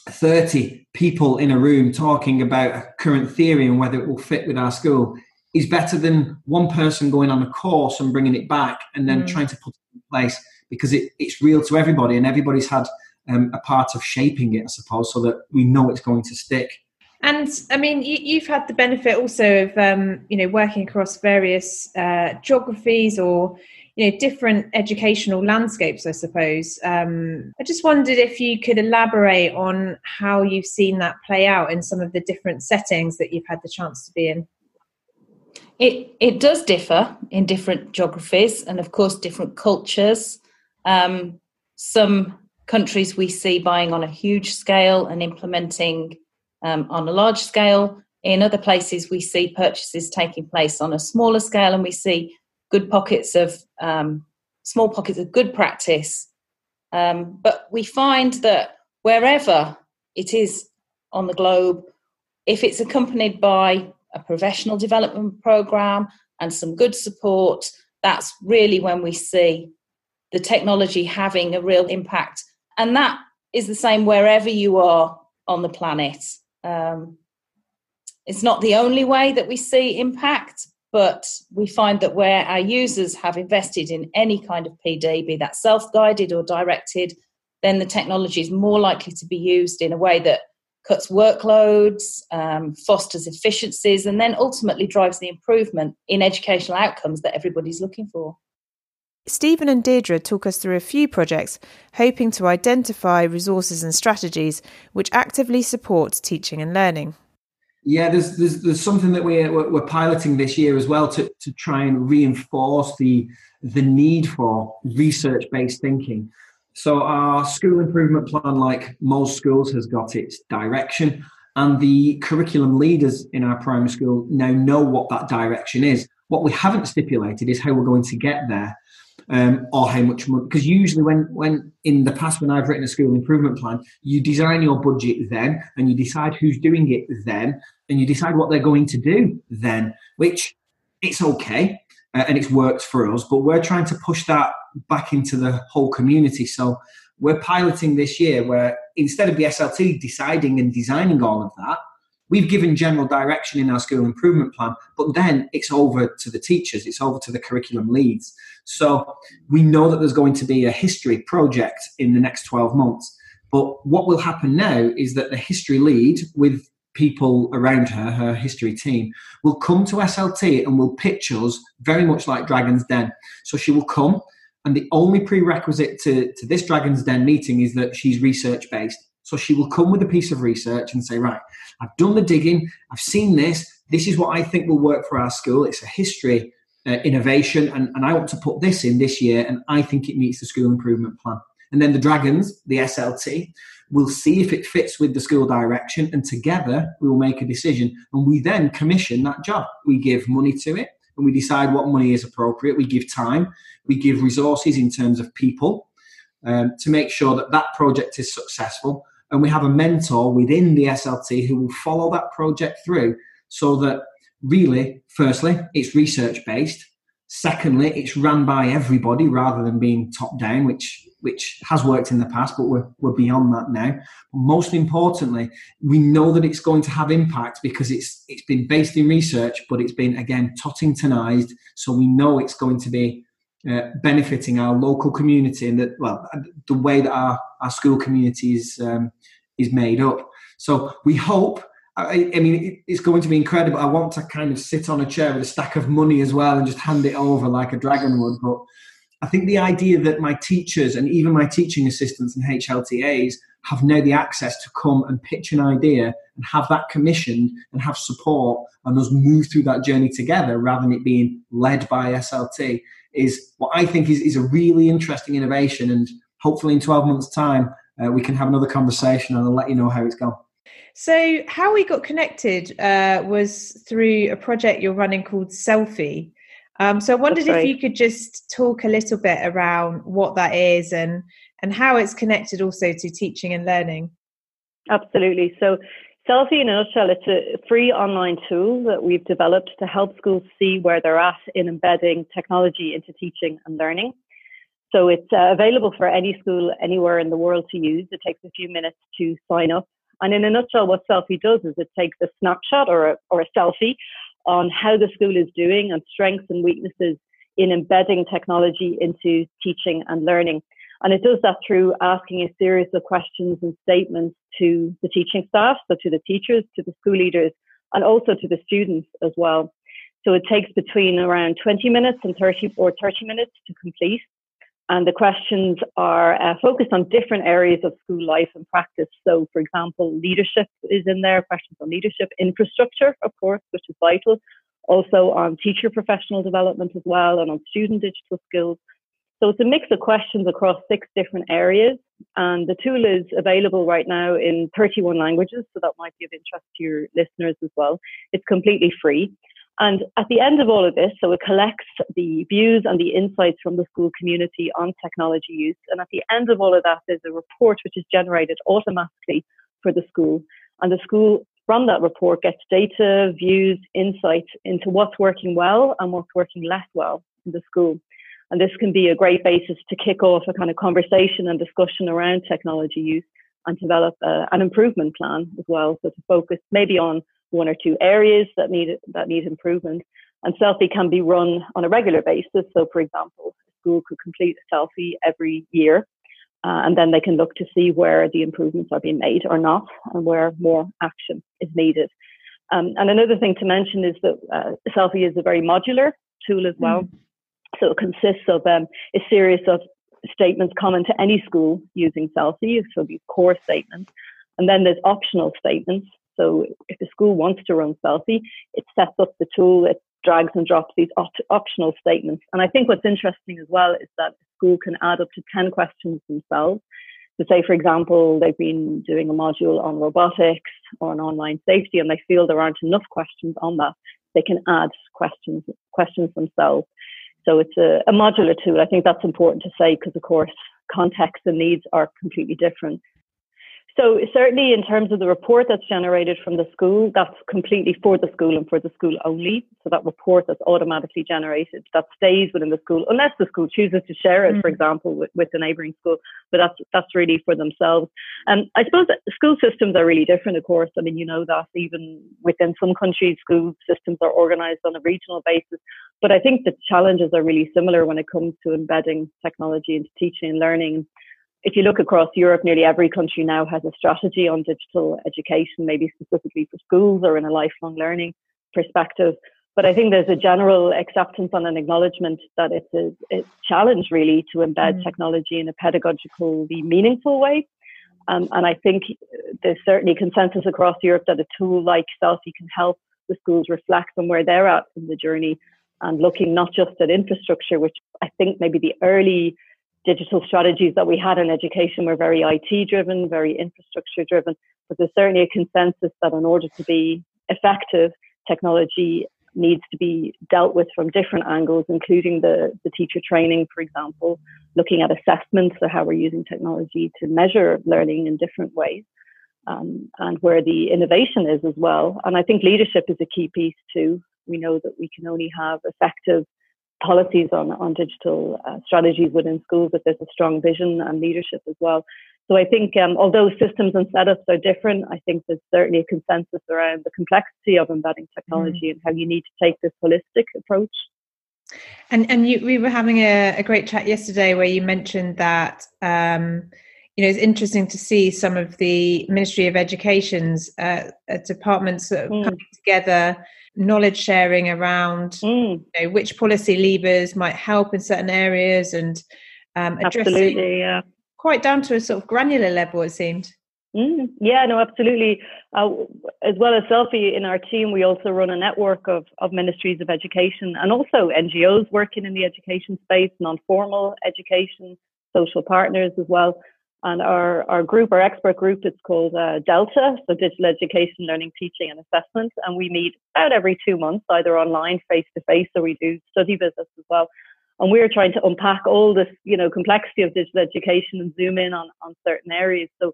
30 people in a room talking about a current theory and whether it will fit with our school is better than one person going on a course and bringing it back and then mm. trying to put it in place because it, it's real to everybody and everybody's had um, a part of shaping it, I suppose, so that we know it's going to stick. And I mean, you, have had the benefit also of um, you know working across various uh, geographies or you know different educational landscapes. I suppose. Um, I just wondered if you could elaborate on how you've seen that play out in some of the different settings that you've had the chance to be in. It it does differ in different geographies and of course different cultures. Um, some countries we see buying on a huge scale and implementing um, on a large scale. In other places, we see purchases taking place on a smaller scale, and we see good pockets of um, small pockets of good practice. Um, but we find that wherever it is on the globe, if it's accompanied by a professional development program and some good support, that's really when we see the technology having a real impact. And that is the same wherever you are on the planet. Um, it's not the only way that we see impact, but we find that where our users have invested in any kind of PD, be that self guided or directed, then the technology is more likely to be used in a way that cuts workloads, um, fosters efficiencies, and then ultimately drives the improvement in educational outcomes that everybody's looking for. Stephen and Deirdre talk us through a few projects hoping to identify resources and strategies which actively support teaching and learning. Yeah, there's there's, there's something that we're, we're piloting this year as well to, to try and reinforce the the need for research based thinking. So our school improvement plan, like most schools, has got its direction, and the curriculum leaders in our primary school now know what that direction is. What we haven't stipulated is how we're going to get there um, or how much money. Because usually, when when in the past, when I've written a school improvement plan, you design your budget then, and you decide who's doing it then, and you decide what they're going to do then. Which it's okay uh, and it's worked for us, but we're trying to push that back into the whole community. So we're piloting this year where instead of the SLT deciding and designing all of that, we've given general direction in our school improvement plan, but then it's over to the teachers, it's over to the curriculum leads. So we know that there's going to be a history project in the next 12 months. But what will happen now is that the history lead, with people around her, her history team, will come to SLT and will pitch us very much like Dragon's Den. So she will come, and the only prerequisite to, to this Dragon's Den meeting is that she's research based. So she will come with a piece of research and say, Right, I've done the digging, I've seen this, this is what I think will work for our school. It's a history uh, innovation, and, and I want to put this in this year, and I think it meets the school improvement plan. And then the Dragons, the SLT, will see if it fits with the school direction, and together we will make a decision. And we then commission that job. We give money to it, and we decide what money is appropriate. We give time, we give resources in terms of people um, to make sure that that project is successful. And we have a mentor within the SLT who will follow that project through so that really, firstly, it's research based. Secondly, it's run by everybody rather than being top down, which which has worked in the past, but we're, we're beyond that now. But most importantly, we know that it's going to have impact because it's it's been based in research, but it's been again Tottingtonized, so we know it's going to be uh, benefiting our local community and that well the way that our, our school community is um, is made up. So we hope I, I, mean, it's going to be incredible. I want to kind of sit on a chair with a stack of money as well and just hand it over like a dragon would. But I think the idea that my teachers and even my teaching assistants and HLTAs have now the access to come and pitch an idea and have that commissioned and have support and us move through that journey together rather than it being led by SLT is what I think is, is a really interesting innovation. And hopefully in 12 months' time, uh, we can have another conversation and I'll let you know how it's gone. So, how we got connected uh, was through a project you're running called Selfie. Um, so, I wondered if you could just talk a little bit around what that is and and how it's connected also to teaching and learning. Absolutely. So, Selfie, in a nutshell, it's a free online tool that we've developed to help schools see where they're at in embedding technology into teaching and learning. So it's uh, available for any school anywhere in the world to use. It takes a few minutes to sign up and in a nutshell, what Selfie does is it takes a snapshot or a, or a selfie on how the school is doing and strengths and weaknesses in embedding technology into teaching and learning. And it does that through asking a series of questions and statements to the teaching staff, so to the teachers, to the school leaders, and also to the students as well. So it takes between around 20 minutes and 30 or 30 minutes to complete. And the questions are uh, focused on different areas of school life and practice. So, for example, leadership is in there, questions on leadership, infrastructure, of course, which is vital, also on teacher professional development as well, and on student digital skills. So, it's a mix of questions across six different areas. And the tool is available right now in 31 languages, so that might be of interest to your listeners as well. It's completely free. And at the end of all of this, so it collects the views and the insights from the school community on technology use. And at the end of all of that, there's a report which is generated automatically for the school. And the school, from that report, gets data, views, insights into what's working well and what's working less well in the school. And this can be a great basis to kick off a kind of conversation and discussion around technology use and develop a, an improvement plan as well. So to focus maybe on one or two areas that need that need improvement. And selfie can be run on a regular basis. So, for example, a school could complete a selfie every year, uh, and then they can look to see where the improvements are being made or not, and where more action is needed. Um, and another thing to mention is that uh, selfie is a very modular tool as well. Mm. So it consists of um, a series of statements common to any school using selfie, so these core statements. And then there's optional statements so if a school wants to run Selfie, it sets up the tool, it drags and drops these op- optional statements. And I think what's interesting as well is that the school can add up to 10 questions themselves. So say, for example, they've been doing a module on robotics or on online safety and they feel there aren't enough questions on that. They can add questions, questions themselves. So it's a, a modular tool. I think that's important to say because, of course, context and needs are completely different. So certainly in terms of the report that's generated from the school, that's completely for the school and for the school only. So that report that's automatically generated, that stays within the school, unless the school chooses to share it, mm. for example, with, with the neighbouring school. But that's that's really for themselves. And I suppose school systems are really different, of course. I mean, you know that even within some countries, school systems are organised on a regional basis. But I think the challenges are really similar when it comes to embedding technology into teaching and learning if you look across Europe, nearly every country now has a strategy on digital education, maybe specifically for schools or in a lifelong learning perspective. But I think there's a general acceptance and an acknowledgement that it's a, a challenge really to embed mm. technology in a pedagogically meaningful way. Um, and I think there's certainly consensus across Europe that a tool like Selfie can help the schools reflect on where they're at in the journey and looking not just at infrastructure, which I think maybe the early digital strategies that we had in education were very IT driven, very infrastructure driven, but there's certainly a consensus that in order to be effective, technology needs to be dealt with from different angles, including the, the teacher training, for example, looking at assessments, so how we're using technology to measure learning in different ways, um, and where the innovation is as well. And I think leadership is a key piece too. We know that we can only have effective policies on, on digital uh, strategies within schools if there's a strong vision and leadership as well. So I think um, although systems and setups are different, I think there's certainly a consensus around the complexity of embedding technology mm. and how you need to take this holistic approach. And and you, we were having a, a, great chat yesterday where you mentioned that um, you know it's interesting to see some of the Ministry of Education's uh, uh departments sort of mm. coming together knowledge sharing around mm. you know, which policy levers might help in certain areas and um, addressing yeah. quite down to a sort of granular level, it seemed. Mm, yeah, no, absolutely. Uh, as well as Selfie in our team, we also run a network of, of ministries of education and also NGOs working in the education space, non formal education, social partners as well. And our, our group, our expert group, it's called uh, Delta, so Digital Education, Learning, Teaching and Assessment. And we meet about every two months, either online, face to face, or we do study visits as well. And we're trying to unpack all this, you know, complexity of digital education and zoom in on, on certain areas. So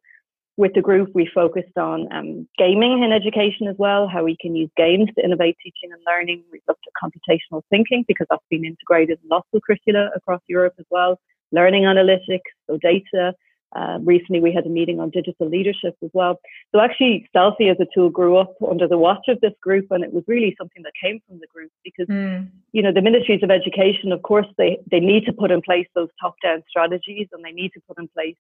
with the group, we focused on um, gaming in education as well, how we can use games to innovate teaching and learning. We looked at computational thinking because that's been integrated in lots of curricula across Europe as well. Learning analytics, so data, uh, recently, we had a meeting on digital leadership as well. So actually, Selfie as a tool grew up under the watch of this group, and it was really something that came from the group because, mm. you know, the ministries of education, of course, they they need to put in place those top-down strategies, and they need to put in place,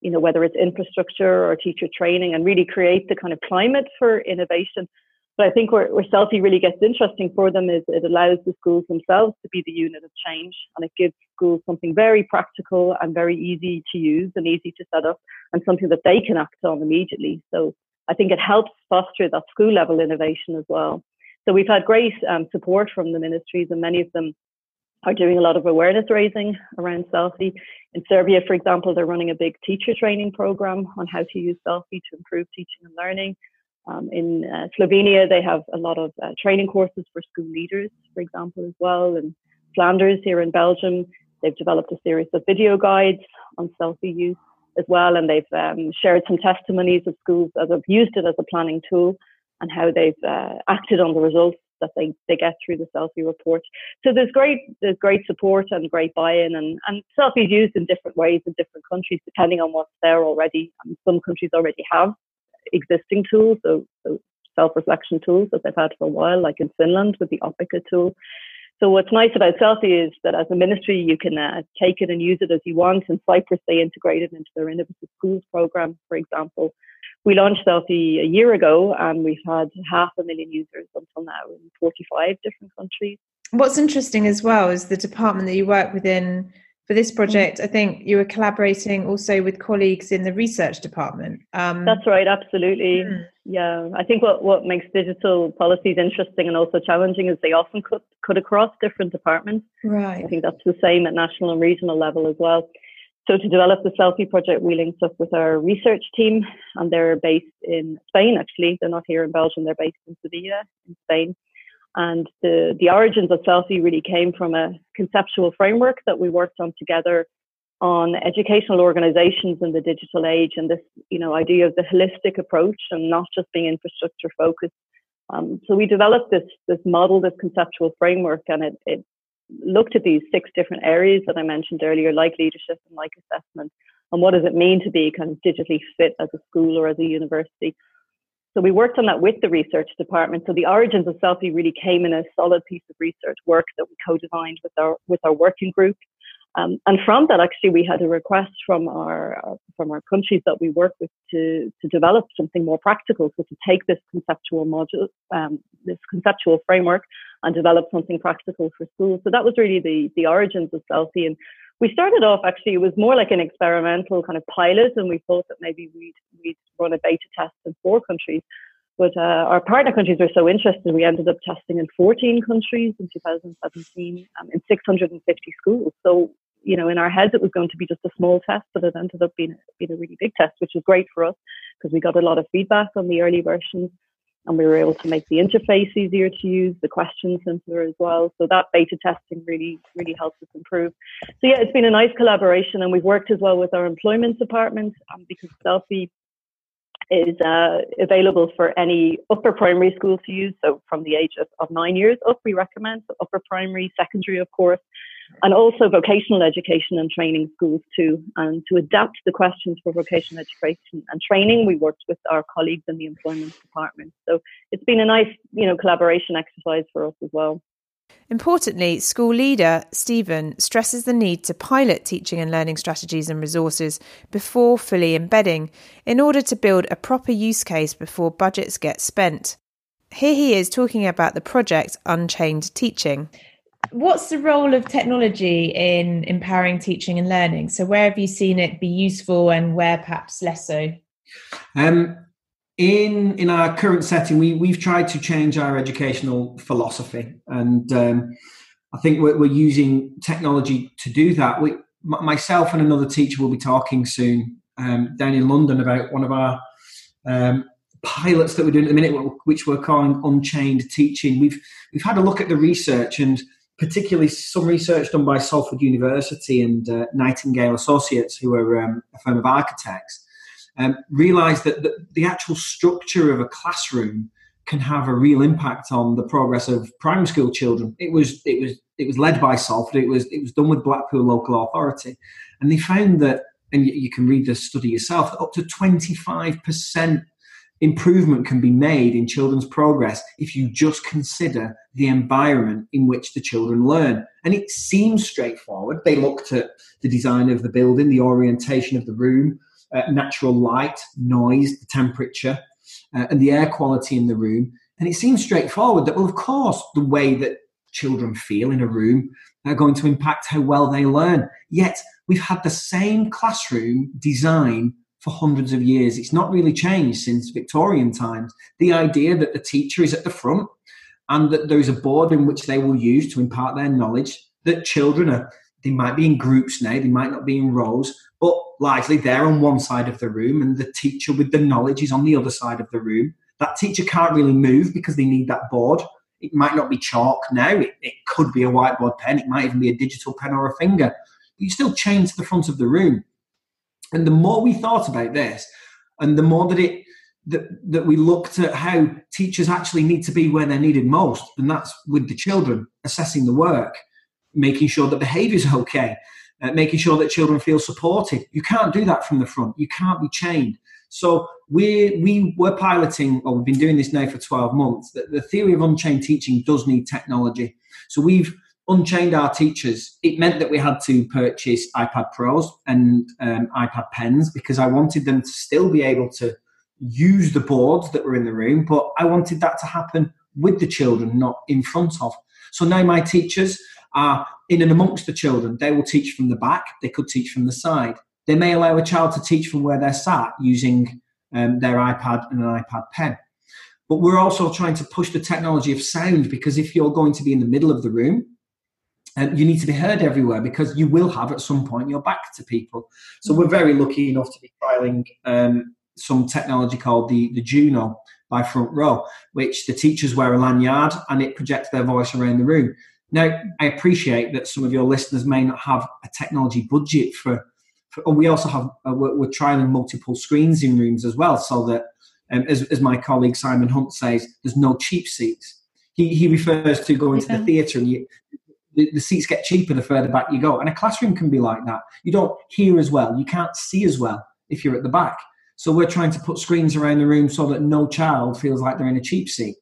you know, whether it's infrastructure or teacher training, and really create the kind of climate for innovation. But I think where, where Selfie really gets interesting for them is it allows the schools themselves to be the unit of change and it gives schools something very practical and very easy to use and easy to set up and something that they can act on immediately. So I think it helps foster that school level innovation as well. So we've had great um, support from the ministries and many of them are doing a lot of awareness raising around Selfie. In Serbia, for example, they're running a big teacher training program on how to use Selfie to improve teaching and learning. Um, in uh, Slovenia, they have a lot of uh, training courses for school leaders, for example, as well. In Flanders, here in Belgium, they've developed a series of video guides on selfie use as well, and they've um, shared some testimonies of schools that have used it as a planning tool and how they've uh, acted on the results that they, they get through the selfie report. So there's great there's great support and great buy-in and, and selfie is used in different ways in different countries depending on what's there already. And some countries already have existing tools, so, so self-reflection tools that they've had for a while, like in Finland with the Opeka tool. So what's nice about Selfie is that as a ministry, you can uh, take it and use it as you want. In Cyprus, they integrated it into their Innovative Schools program, for example. We launched Selfie a year ago, and we've had half a million users until now in 45 different countries. What's interesting as well is the department that you work within for this mm. project, I think you were collaborating also with colleagues in the research department. Um, That's right, absolutely. Mm. Yeah, I think what, what makes digital policies interesting and also challenging is they often cut, cut across different departments. Right. I think that's the same at national and regional level as well. So to develop the Selfie project, we linked up with our research team, and they're based in Spain. Actually, they're not here in Belgium; they're based in Sevilla, in Spain. And the, the origins of Selfie really came from a conceptual framework that we worked on together on educational organizations in the digital age and this, you know, idea of the holistic approach and not just being infrastructure focused. Um, so we developed this this model, this conceptual framework, and it, it looked at these six different areas that I mentioned earlier, like leadership and like assessment, and what does it mean to be kind of digitally fit as a school or as a university. So we worked on that with the research department. So the origins of Selfie really came in a solid piece of research work that we co-designed with our with our working group. Um, and from that, actually, we had a request from our from our countries that we work with to to develop something more practical. So to take this conceptual module, um, this conceptual framework, and develop something practical for schools. So that was really the the origins of Selfie. And we started off actually it was more like an experimental kind of pilot, and we thought that maybe we'd we'd run a beta test in four countries. But uh, our partner countries were so interested, we ended up testing in 14 countries in 2017 um, in 650 schools. So you know, in our heads it was going to be just a small test, but it ended up being, being a really big test, which was great for us because we got a lot of feedback on the early versions and we were able to make the interface easier to use, the questions simpler as well. So that beta testing really, really helps us improve. So yeah, it's been a nice collaboration and we've worked as well with our employment department um, because Selfie is uh, available for any upper primary school to use. So from the age of, of nine years up, we recommend so upper primary, secondary, of course, and also vocational education and training schools too. And to adapt the questions for vocational education and training, we worked with our colleagues in the employment department. So it's been a nice, you know, collaboration exercise for us as well. Importantly, school leader Stephen stresses the need to pilot teaching and learning strategies and resources before fully embedding in order to build a proper use case before budgets get spent. Here he is talking about the project Unchained Teaching. What's the role of technology in empowering teaching and learning? So, where have you seen it be useful and where perhaps less so? Um, in in our current setting, we we've tried to change our educational philosophy, and um, I think we're, we're, using technology to do that. We, myself and another teacher will be talking soon um, down in London about one of our um, pilots that we're doing at the minute, which we're calling Unchained Teaching. We've we've had a look at the research and particularly some research done by Salford University and uh, Nightingale Associates, who are um, a firm of architects, um, realised that the, the, actual structure of a classroom can have a real impact on the progress of primary school children. It was it was it was led by Salford. It was it was done with Blackpool Local Authority, and they found that, and you, you can read the study yourself, up to twenty five percent improvement can be made in children's progress if you just consider the environment in which the children learn. And it seems straightforward. They looked at the design of the building, the orientation of the room, uh, natural light, noise, the temperature, uh, and the air quality in the room. And it seems straightforward that, well, of course, the way that children feel in a room are going to impact how well they learn. Yet, we've had the same classroom design for hundreds of years. It's not really changed since Victorian times. The idea that the teacher is at the front and that there is a board in which they will use to impart their knowledge, that children are, they might be in groups now, they might not be in rows, but largely they're on one side of the room and the teacher with the knowledge is on the other side of the room. That teacher can't really move because they need that board. It might not be chalk now, it, it could be a whiteboard pen, it might even be a digital pen or a finger. But you still chain to the front of the room and the more we thought about this, and the more that it that, that we looked at how teachers actually need to be where they're needed most, and that's with the children, assessing the work, making sure that behaviour is okay, uh, making sure that children feel supported. You can't do that from the front. You can't be chained. So we we were piloting, or we've been doing this now for 12 months. That the theory of unchained teaching does need technology. So we've unchained our teachers, it meant that we had to purchase iPad Pros and um, iPad Pens because I wanted them to still be able to use the boards that were in the room, but I wanted that to happen with the children, not in front of. So now my teachers are in and amongst the children. They will teach from the back, they could teach from the side. They may allow a child to teach from where they're sat using um, their iPad and an iPad pen. But we're also trying to push the technology of sound because if you're going to be in the middle of the room, um, you need to be heard everywhere because you will have at some point your back to people. So we're very lucky enough to be trialing um, some technology called the, the Juno by Front Row, which the teachers wear a lanyard and it projects their voice around the room. Now, I appreciate that some of your listeners may not have a technology budget for and we also have uh, we're, we're trialing multiple screens in rooms as well, so that um, as, as my colleague Simon Hunt says, there's no cheap seats. He, he refers to going yeah. to the theatre and you, the, the, seats get cheaper the further back you go. And a classroom can be like that. You don't hear as well, you can't see as well if you're at the back. So we're trying to put screens around the room so that no child feels like they're in a cheap seat.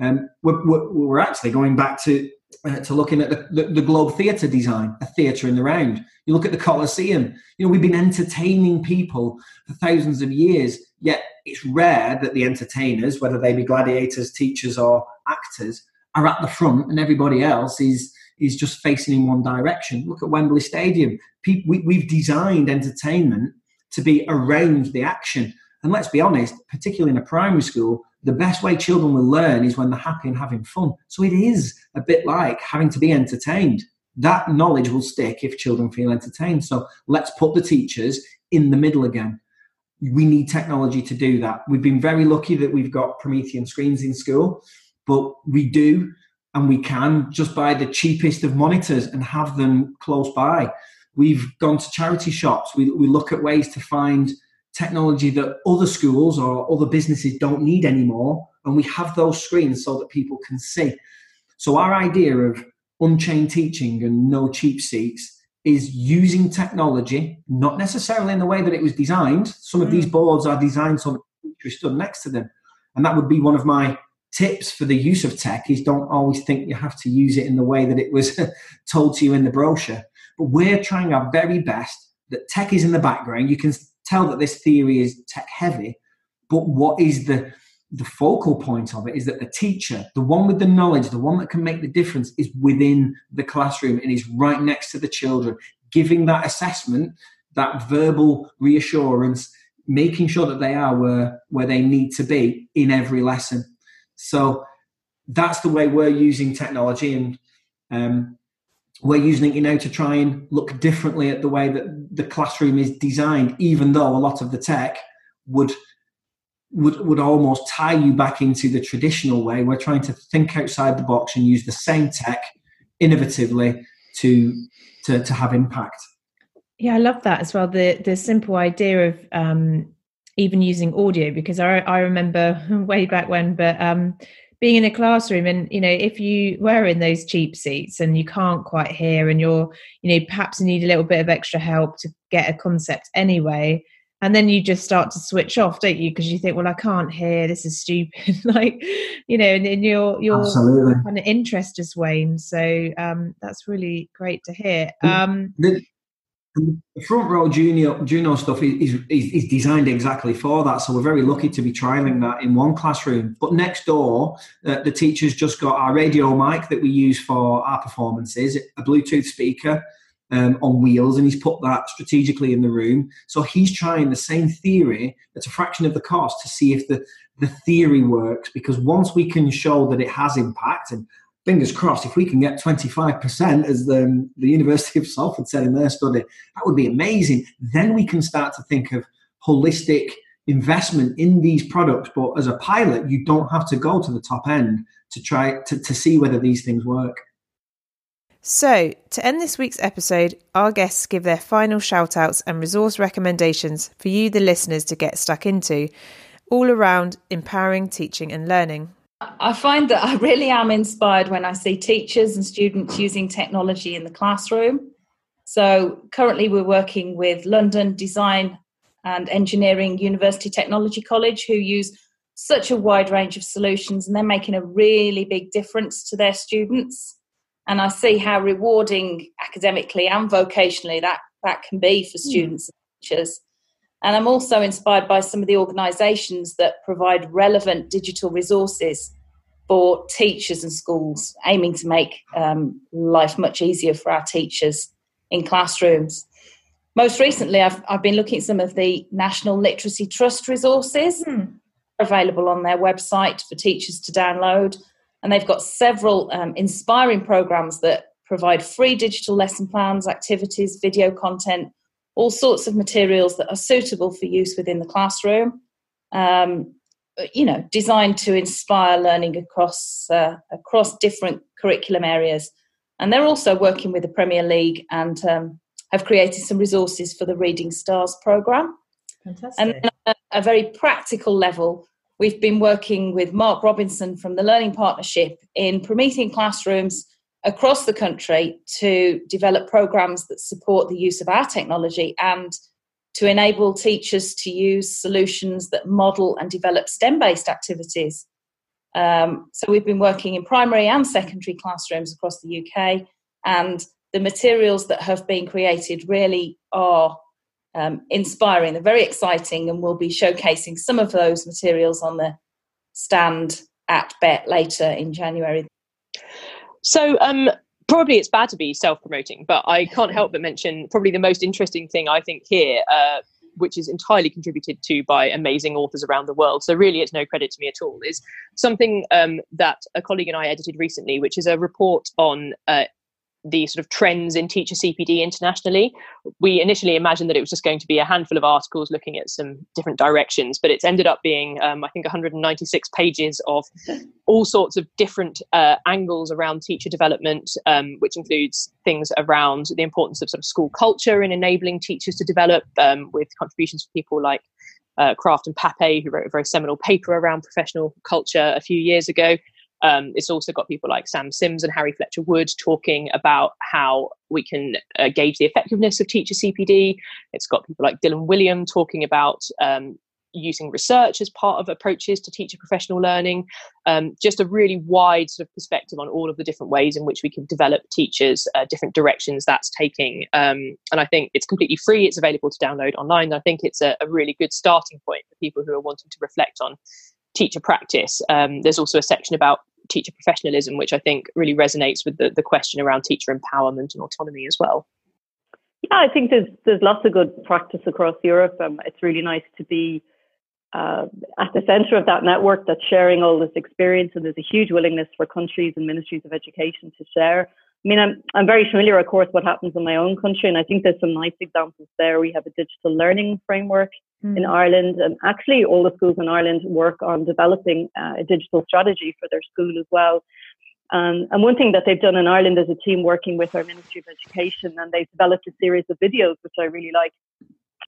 Um, we're, we're, actually going back to uh, to looking at the, the, the Globe Theatre design, a theatre in the round. You look at the Colosseum. You know, we've been entertaining people for thousands of years, yet it's rare that the entertainers, whether they be gladiators, teachers, or actors, are at the front and everybody else is is just facing in one direction. Look at Wembley Stadium. People, we, we've designed entertainment to be around the action. And let's be honest, particularly in a primary school, the best way children will learn is when they're happy and having fun. So it is a bit like having to be entertained. That knowledge will stick if children feel entertained. So let's put the teachers in the middle again. We need technology to do that. We've been very lucky that we've got Promethean screens in school, but we do and we can just buy the cheapest of monitors and have them close by. We've gone to charity shops. We, we look at ways to find technology that other schools or other businesses don't need anymore. And we have those screens so that people can see. So, our idea of unchained teaching and no cheap seats is using technology, not necessarily in the way that it was designed. Some of mm. these boards are designed so that teachers stood next to them. And that would be one of my tips for the use of tech is don't always think you have to use it in the way that it was [LAUGHS] told to you in the brochure. But we're trying our very best that tech is in the background. You can tell that this theory is tech heavy, but what is the the focal point of it is that the teacher, the one with the knowledge, the one that can make the difference, is within the classroom and is right next to the children, giving that assessment, that verbal reassurance, making sure that they are where, where they need to be in every lesson. So that's the way we're using technology, and um, we're using it, you know, to try and look differently at the way that the classroom is designed, even though a lot of the tech would would would almost tie you back into the traditional way. We're trying to think outside the box and use the same tech innovatively to to, to have impact. Yeah, I love that as well. The the simple idea of um, even using audio because I I remember [LAUGHS] way back when, but um, being in a classroom and you know if you were in those cheap seats and you can't quite hear and you're you know perhaps you need a little bit of extra help to get a concept anyway and then you just start to switch off don't you? Because you think well i can't hear this is stupid. [LAUGHS] Like you know and, and your your Absolutely. kind of interest just wanes. So um that's really great to hear. Um the, the front row Juno Juno stuff is, is, is designed exactly for that, so we're very lucky to be trialing that in one classroom. But next door, uh, the teachers just got our radio mic that we use for our performances, a Bluetooth speaker um, on wheels, and he's put that strategically in the room. So he's trying the same theory at a fraction of the cost to see if the the theory works. Because once we can show that it has impact and fingers crossed, if we can get 25%, as the, um, the University of Salford said in their study, that would be amazing. Then we can start to think of holistic investment in these products. But as a pilot, you don't have to go to the top end to try to, to see whether these things work. So, to end this week's episode, our guests give their final shout outs and resource recommendations for you, the listeners, to get stuck into, all around empowering teaching and learning. I find that I really am inspired when I see teachers and students using technology in the classroom. So currently we're working with London Design and Engineering University Technology College who use such a wide range of solutions and they're making a really big difference to their students. And I see how rewarding academically and vocationally that, that can be for hmm. students mm. and teachers. And I'm also inspired by some of the organisations that provide relevant digital resources for teachers and schools, aiming to make um, life much easier for our teachers in classrooms. Most recently, I've, I've been looking at some of the National Literacy Trust resources hmm. available on their website for teachers to download. And they've got several um, inspiring programs that provide free digital lesson plans, activities, video content, all sorts of materials that are suitable for use within the classroom. Um, you know, designed to inspire learning across uh, across different curriculum areas. And they're also working with the Premier League and um, have created some resources for the Reading Stars programme. Fantastic. And at a very practical level, we've been working with Mark Robinson from the Learning Partnership in Promethean classrooms across the country to develop programs that support the use of our technology and to enable teachers to use solutions that model and develop STEM based activities. Um, so we've been working in primary and secondary classrooms across the UK, and the materials that have been created really are um, inspiring. They're very exciting, and we'll be showcasing some of those materials on the stand at Bett later in January. So, um, probably it's bad to be self-promoting, but I can't help but mention probably the most interesting thing I think here, uh, which is entirely contributed to by amazing authors around the world. So really, it's no credit to me at all. Is something um, that a colleague and I edited recently, which is a report on uh, the sort of trends in teacher CPD internationally. We initially imagined that it was just going to be a handful of articles looking at some different directions, but it's ended up being, um, I think, 196 pages of all sorts of different uh, angles around teacher development, um, which includes things around the importance of sort of school culture in enabling teachers to develop, um, with contributions from people like uh, Kraft and Papay, who wrote a very seminal paper around professional culture a few years ago. Um, it's also got people like Sam Sims and Harry Fletcher Wood talking about how we can uh, gauge the effectiveness of teacher CPD. It's got people like Dylan Wiliam talking about um, using research as part of approaches to teacher professional learning. Um, just a really wide sort of perspective on all of the different ways in which we can develop teachers, uh, different directions that's taking. Um, and I think it's completely free. It's available to download online. I think it's a, a really good starting point for people who are wanting to reflect on teacher practice. Um, there's also a section about teacher professionalism, which I think really resonates with the, the question around teacher empowerment and autonomy as well. Yeah, I think there's there's lots of good practice across Europe. Um, it's really nice to be uh, at the centre of that network that's sharing all this experience, and there's a huge willingness for countries and ministries of education to share. I mean, I'm I'm very familiar, of course, what happens in my own country, and I think there's some nice examples there. We have a digital learning framework mm. in Ireland, and actually, all the schools in Ireland work on developing uh, a digital strategy for their school as well. Um, and one thing that they've done in Ireland is a team working with our Ministry of Education, and they've developed a series of videos which I really like.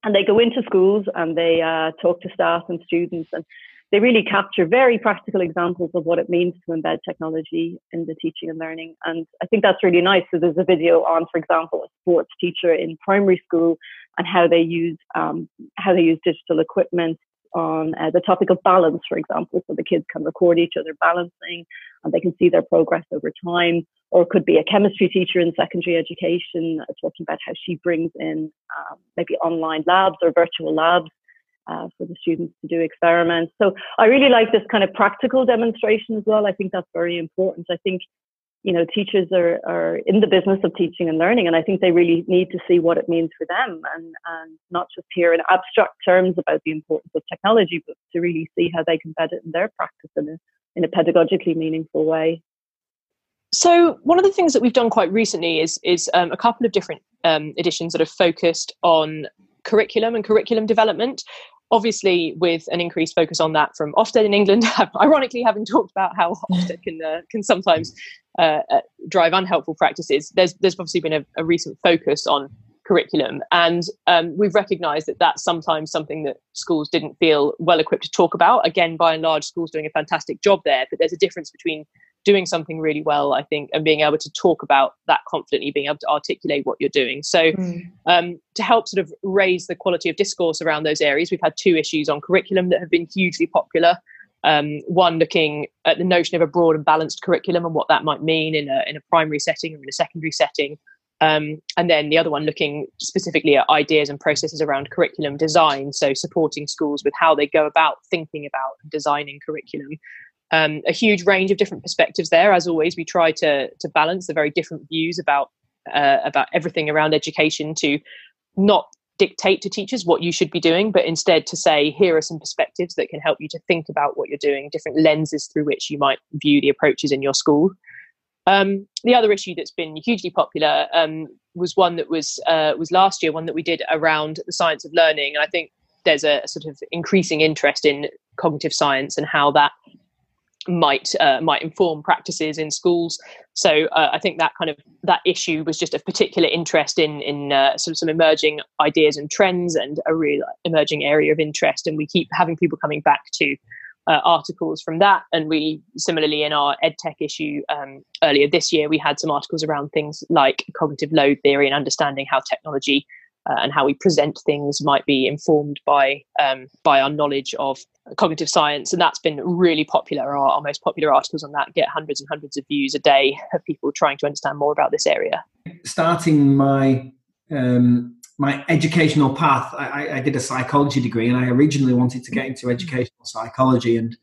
And they go into schools and they uh, talk to staff and students, and they really capture very practical examples of what it means to embed technology in the teaching and learning. And I think that's really nice. So there's a video on, for example, a sports teacher in primary school and how they use um, how they use digital equipment on uh, the topic of balance, for example, so the kids can record each other balancing and they can see their progress over time. Or it could be a chemistry teacher in secondary education uh, talking about how she brings in um, maybe online labs or virtual labs uh, for the students to do experiments. So I really like this kind of practical demonstration as well. I think that's very important. I think, you know, teachers are, are in the business of teaching and learning, and I think they really need to see what it means for them and, and not just hear in abstract terms about the importance of technology, but to really see how they can embed it in their practice in a, in a pedagogically meaningful way. So one of the things that we've done quite recently is is um, a couple of different um, editions that have focused on curriculum and curriculum development obviously with an increased focus on that from Ofsted in England, [LAUGHS] ironically having talked about how Ofsted can uh, can sometimes uh, uh, drive unhelpful practices, there's there's obviously been a, a recent focus on curriculum, and um, we've recognised that that's sometimes something that schools didn't feel well equipped to talk about. Again, by and large, schools doing a fantastic job there, but there's a difference between doing something really well, I think, and being able to talk about that confidently, being able to articulate what you're doing. So, mm. um, to help sort of raise the quality of discourse around those areas, we've had two issues on curriculum that have been hugely popular. Um, one looking at the notion of a broad and balanced curriculum and what that might mean in a, in a primary setting or in a secondary setting. Um, and then the other one looking specifically at ideas and processes around curriculum design, so supporting schools with how they go about thinking about and designing curriculum um, a huge range of different perspectives there. As always, we try to to balance the very different views about uh, about everything around education to not dictate to teachers what you should be doing, but instead to say, here are some perspectives that can help you to think about what you're doing, different lenses through which you might view the approaches in your school. Um, the other issue that's been hugely popular um, was one that was uh, was last year, one that we did around the science of learning, and I think there's a sort of increasing interest in cognitive science and how that might uh, might inform practices in schools. So uh, I think that kind of that issue was just of particular interest in in uh, some some emerging ideas and trends and a real emerging area of interest. And we keep having people coming back to uh, articles from that. And we similarly in our EdTech issue um, earlier this year, we had some articles around things like cognitive load theory and understanding how technology uh, and how we present things might be informed by um, by our knowledge of cognitive science, and that's been really popular. Our, our, most popular articles on that get hundreds and hundreds of views a day of people trying to understand more about this area. Starting my um, my educational path, I, I, did a psychology degree, and I originally wanted to get into educational psychology, and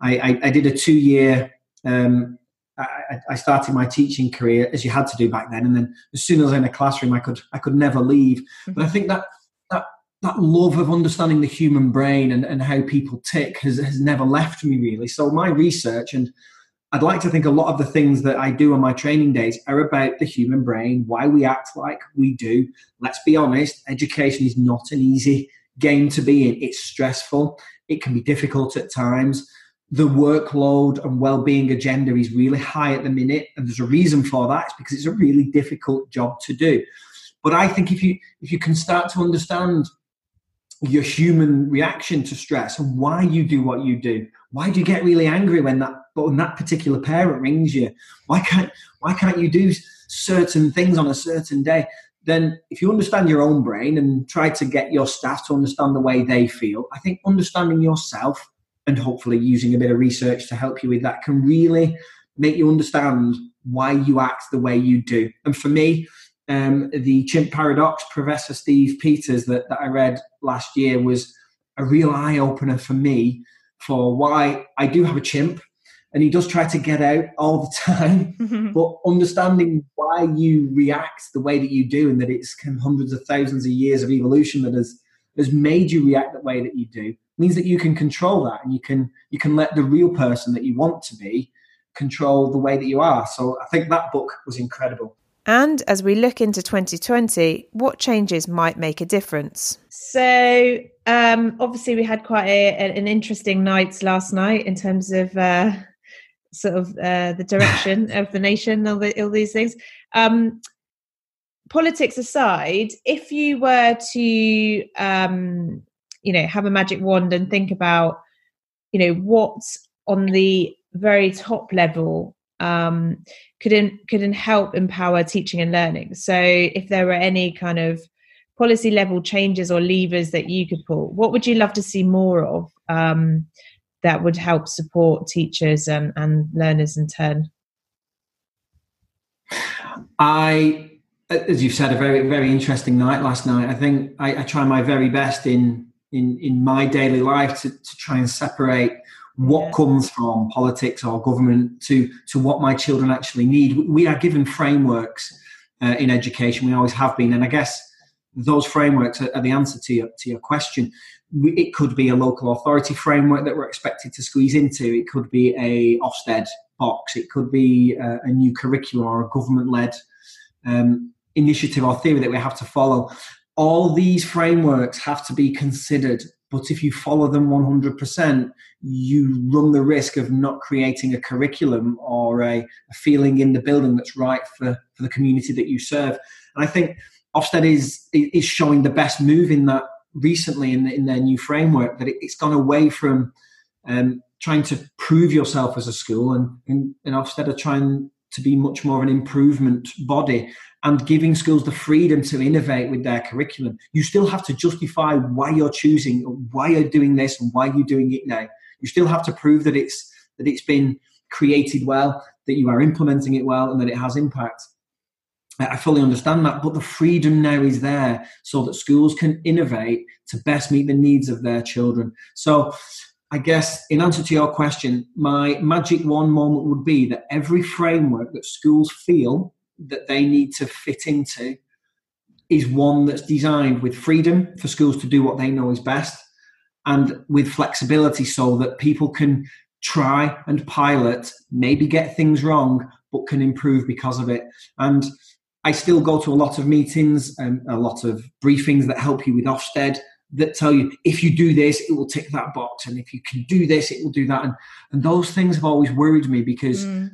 I, I, I did a two year. Um, I, started my teaching career as you had to do back then, and then as soon as I was in a classroom, I could I could never leave. Mm-hmm. But I think that that that love of understanding the human brain and, and how people tick has, has never left me really. So my research and I'd like to think a lot of the things that I do on my training days are about the human brain, why we act like we do. Let's be honest, education is not an easy game to be in. It's stressful, it can be difficult at times. The workload and well-being agenda is really high at the minute, and there's a reason for that. It's because it's a really difficult job to do. But I think if you if you can start to understand your human reaction to stress and why you do what you do. Why do you get really angry when that when that particular parent rings you? Why can't why can't you do certain things on a certain day? Then if you understand your own brain and try to get your staff to understand the way they feel, I think understanding yourself and hopefully using a bit of research to help you with that can really make you understand why you act the way you do. And for me, um, the chimp paradox, Professor Steve Peters, that, that I read last year, was a real eye opener for me for why I do have a chimp and he does try to get out all the [LAUGHS] time. [LAUGHS] but understanding why you react the way that you do and that it's hundreds of thousands of years of evolution that has has made you react the way that you do means that you can control that and you can you can let the real person that you want to be control the way that you are. So I think that book was incredible. And as we look into 2020, what changes might make a difference? So, um, obviously, we had quite a, an interesting night last night in terms of uh, sort of uh, the direction [LAUGHS] of the nation, all, the, all these things. Um, politics aside, if you were to, um, you know, have a magic wand and think about, you know, what's on the very top level um, could in, could help empower teaching and learning. So, if there were any kind of policy level changes or levers that you could pull, what would you love to see more of um, that would help support teachers and, and learners in turn? I, as you've said, a very very interesting night last night. I think I, I try my very best in in in my daily life to, to try and separate what yeah. comes from politics or government to to what my children actually need. We are given frameworks uh, in education. We always have been, and I guess those frameworks are, are the answer to your to your question. We, it could be a local authority framework that we're expected to squeeze into. It could be a Ofsted box. It could be a, a new curriculum or a government led um, initiative or theory that we have to follow. All these frameworks have to be considered but if you follow them 100%, you run the risk of not creating a curriculum or a, a, feeling in the building that's right for, for the community that you serve. And I think Ofsted is, is showing the best move in that recently in, in their new framework, that it, has gone away from um, trying to prove yourself as a school and, and, and Ofsted are trying to be much more an improvement body and giving schools the freedom to innovate with their curriculum. You still have to justify why you're choosing, why you're doing this, and why you're doing it now. You still have to prove that it's that it's been created well, that you are implementing it well, and that it has impact. I fully understand that, but the freedom now is there so that schools can innovate to best meet the needs of their children. So, I guess in answer to your question, my magic one moment would be that every framework that schools feel that they need to fit into is one that's designed with freedom for schools to do what they know is best and with flexibility so that people can try and pilot, maybe get things wrong, but can improve because of it. And I still go to a lot of meetings and a lot of briefings that help you with Ofsted. That tell you if you do this, it will tick that box, and if you can do this, it will do that. And and those things have always worried me because mm.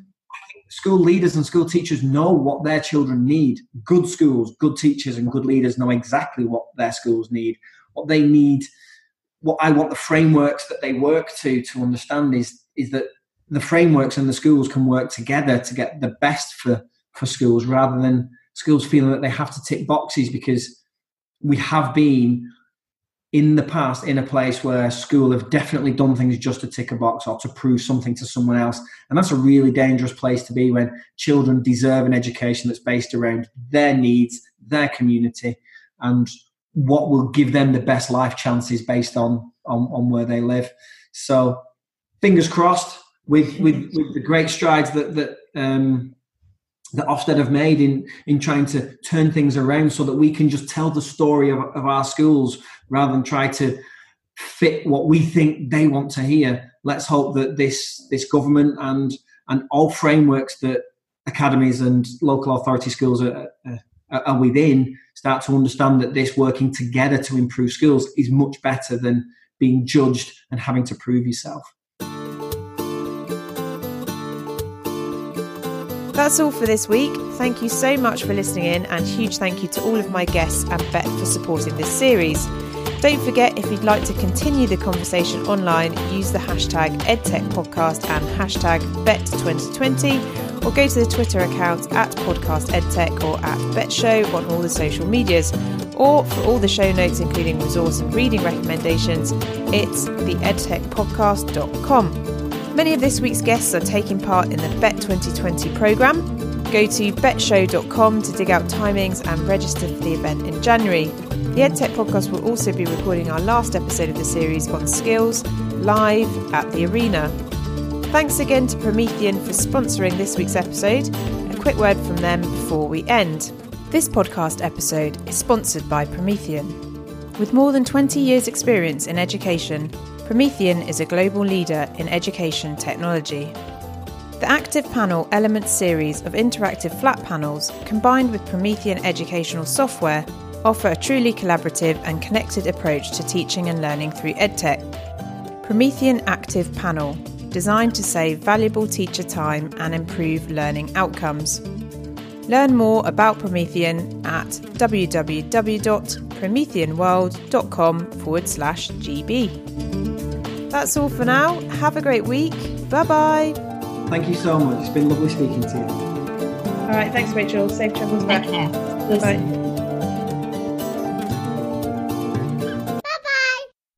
school leaders and school teachers know what their children need. Good schools, good teachers, and good leaders know exactly what their schools need. What they need, what I want the frameworks that they work to to understand is is that the frameworks and the schools can work together to get the best for for schools rather than schools feeling that they have to tick boxes because we have been in the past in a place where school have definitely done things just to tick a box or to prove something to someone else. And that's a really dangerous place to be when children deserve an education that's based around their needs their community and what will give them the best life chances based on on, on where they live. So fingers crossed with with, with the great strides that that um, that Ofsted have made in in trying to turn things around so that we can just tell the story of, of our schools rather than try to fit what we think they want to hear. Let's hope that this this government and and all frameworks that academies and local authority schools are, are, are within start to understand that this working together to improve schools is much better than being judged and having to prove yourself. That's all for this week. Thank you so much for listening in, and huge thank you to all of my guests and Bett for supporting this series. Don't forget, if you'd like to continue the conversation online, use the hashtag EdTechPodcast and hashtag Bett2020, or go to the Twitter account at Podcast EdTech or at BettShow on all the social medias. Or for all the show notes, including resource and reading recommendations, it's theedtechpodcast.com. Many of this week's guests are taking part in the Bett 2020 programme. Go to bettshow.com to dig out timings and register for the event in January. The EdTech podcast will also be recording our last episode of the series on skills live at the arena. Thanks again to Promethean for sponsoring this week's episode. A quick word from them before we end. This podcast episode is sponsored by Promethean. With more than 20 years' experience in education, Promethean is a global leader in education technology. The ActivPanel Elements series of interactive flat panels, combined with Promethean educational software, offer a truly collaborative and connected approach to teaching and learning through EdTech. Promethean Active Panel, designed to save valuable teacher time and improve learning outcomes. Learn more about Promethean at www.prometheanworld.com forward slash GB. That's all for now. Have a great week. Bye bye. Thank you so much. It's been lovely speaking to you. All right. Thanks, Rachel. Safe travels back. Bye.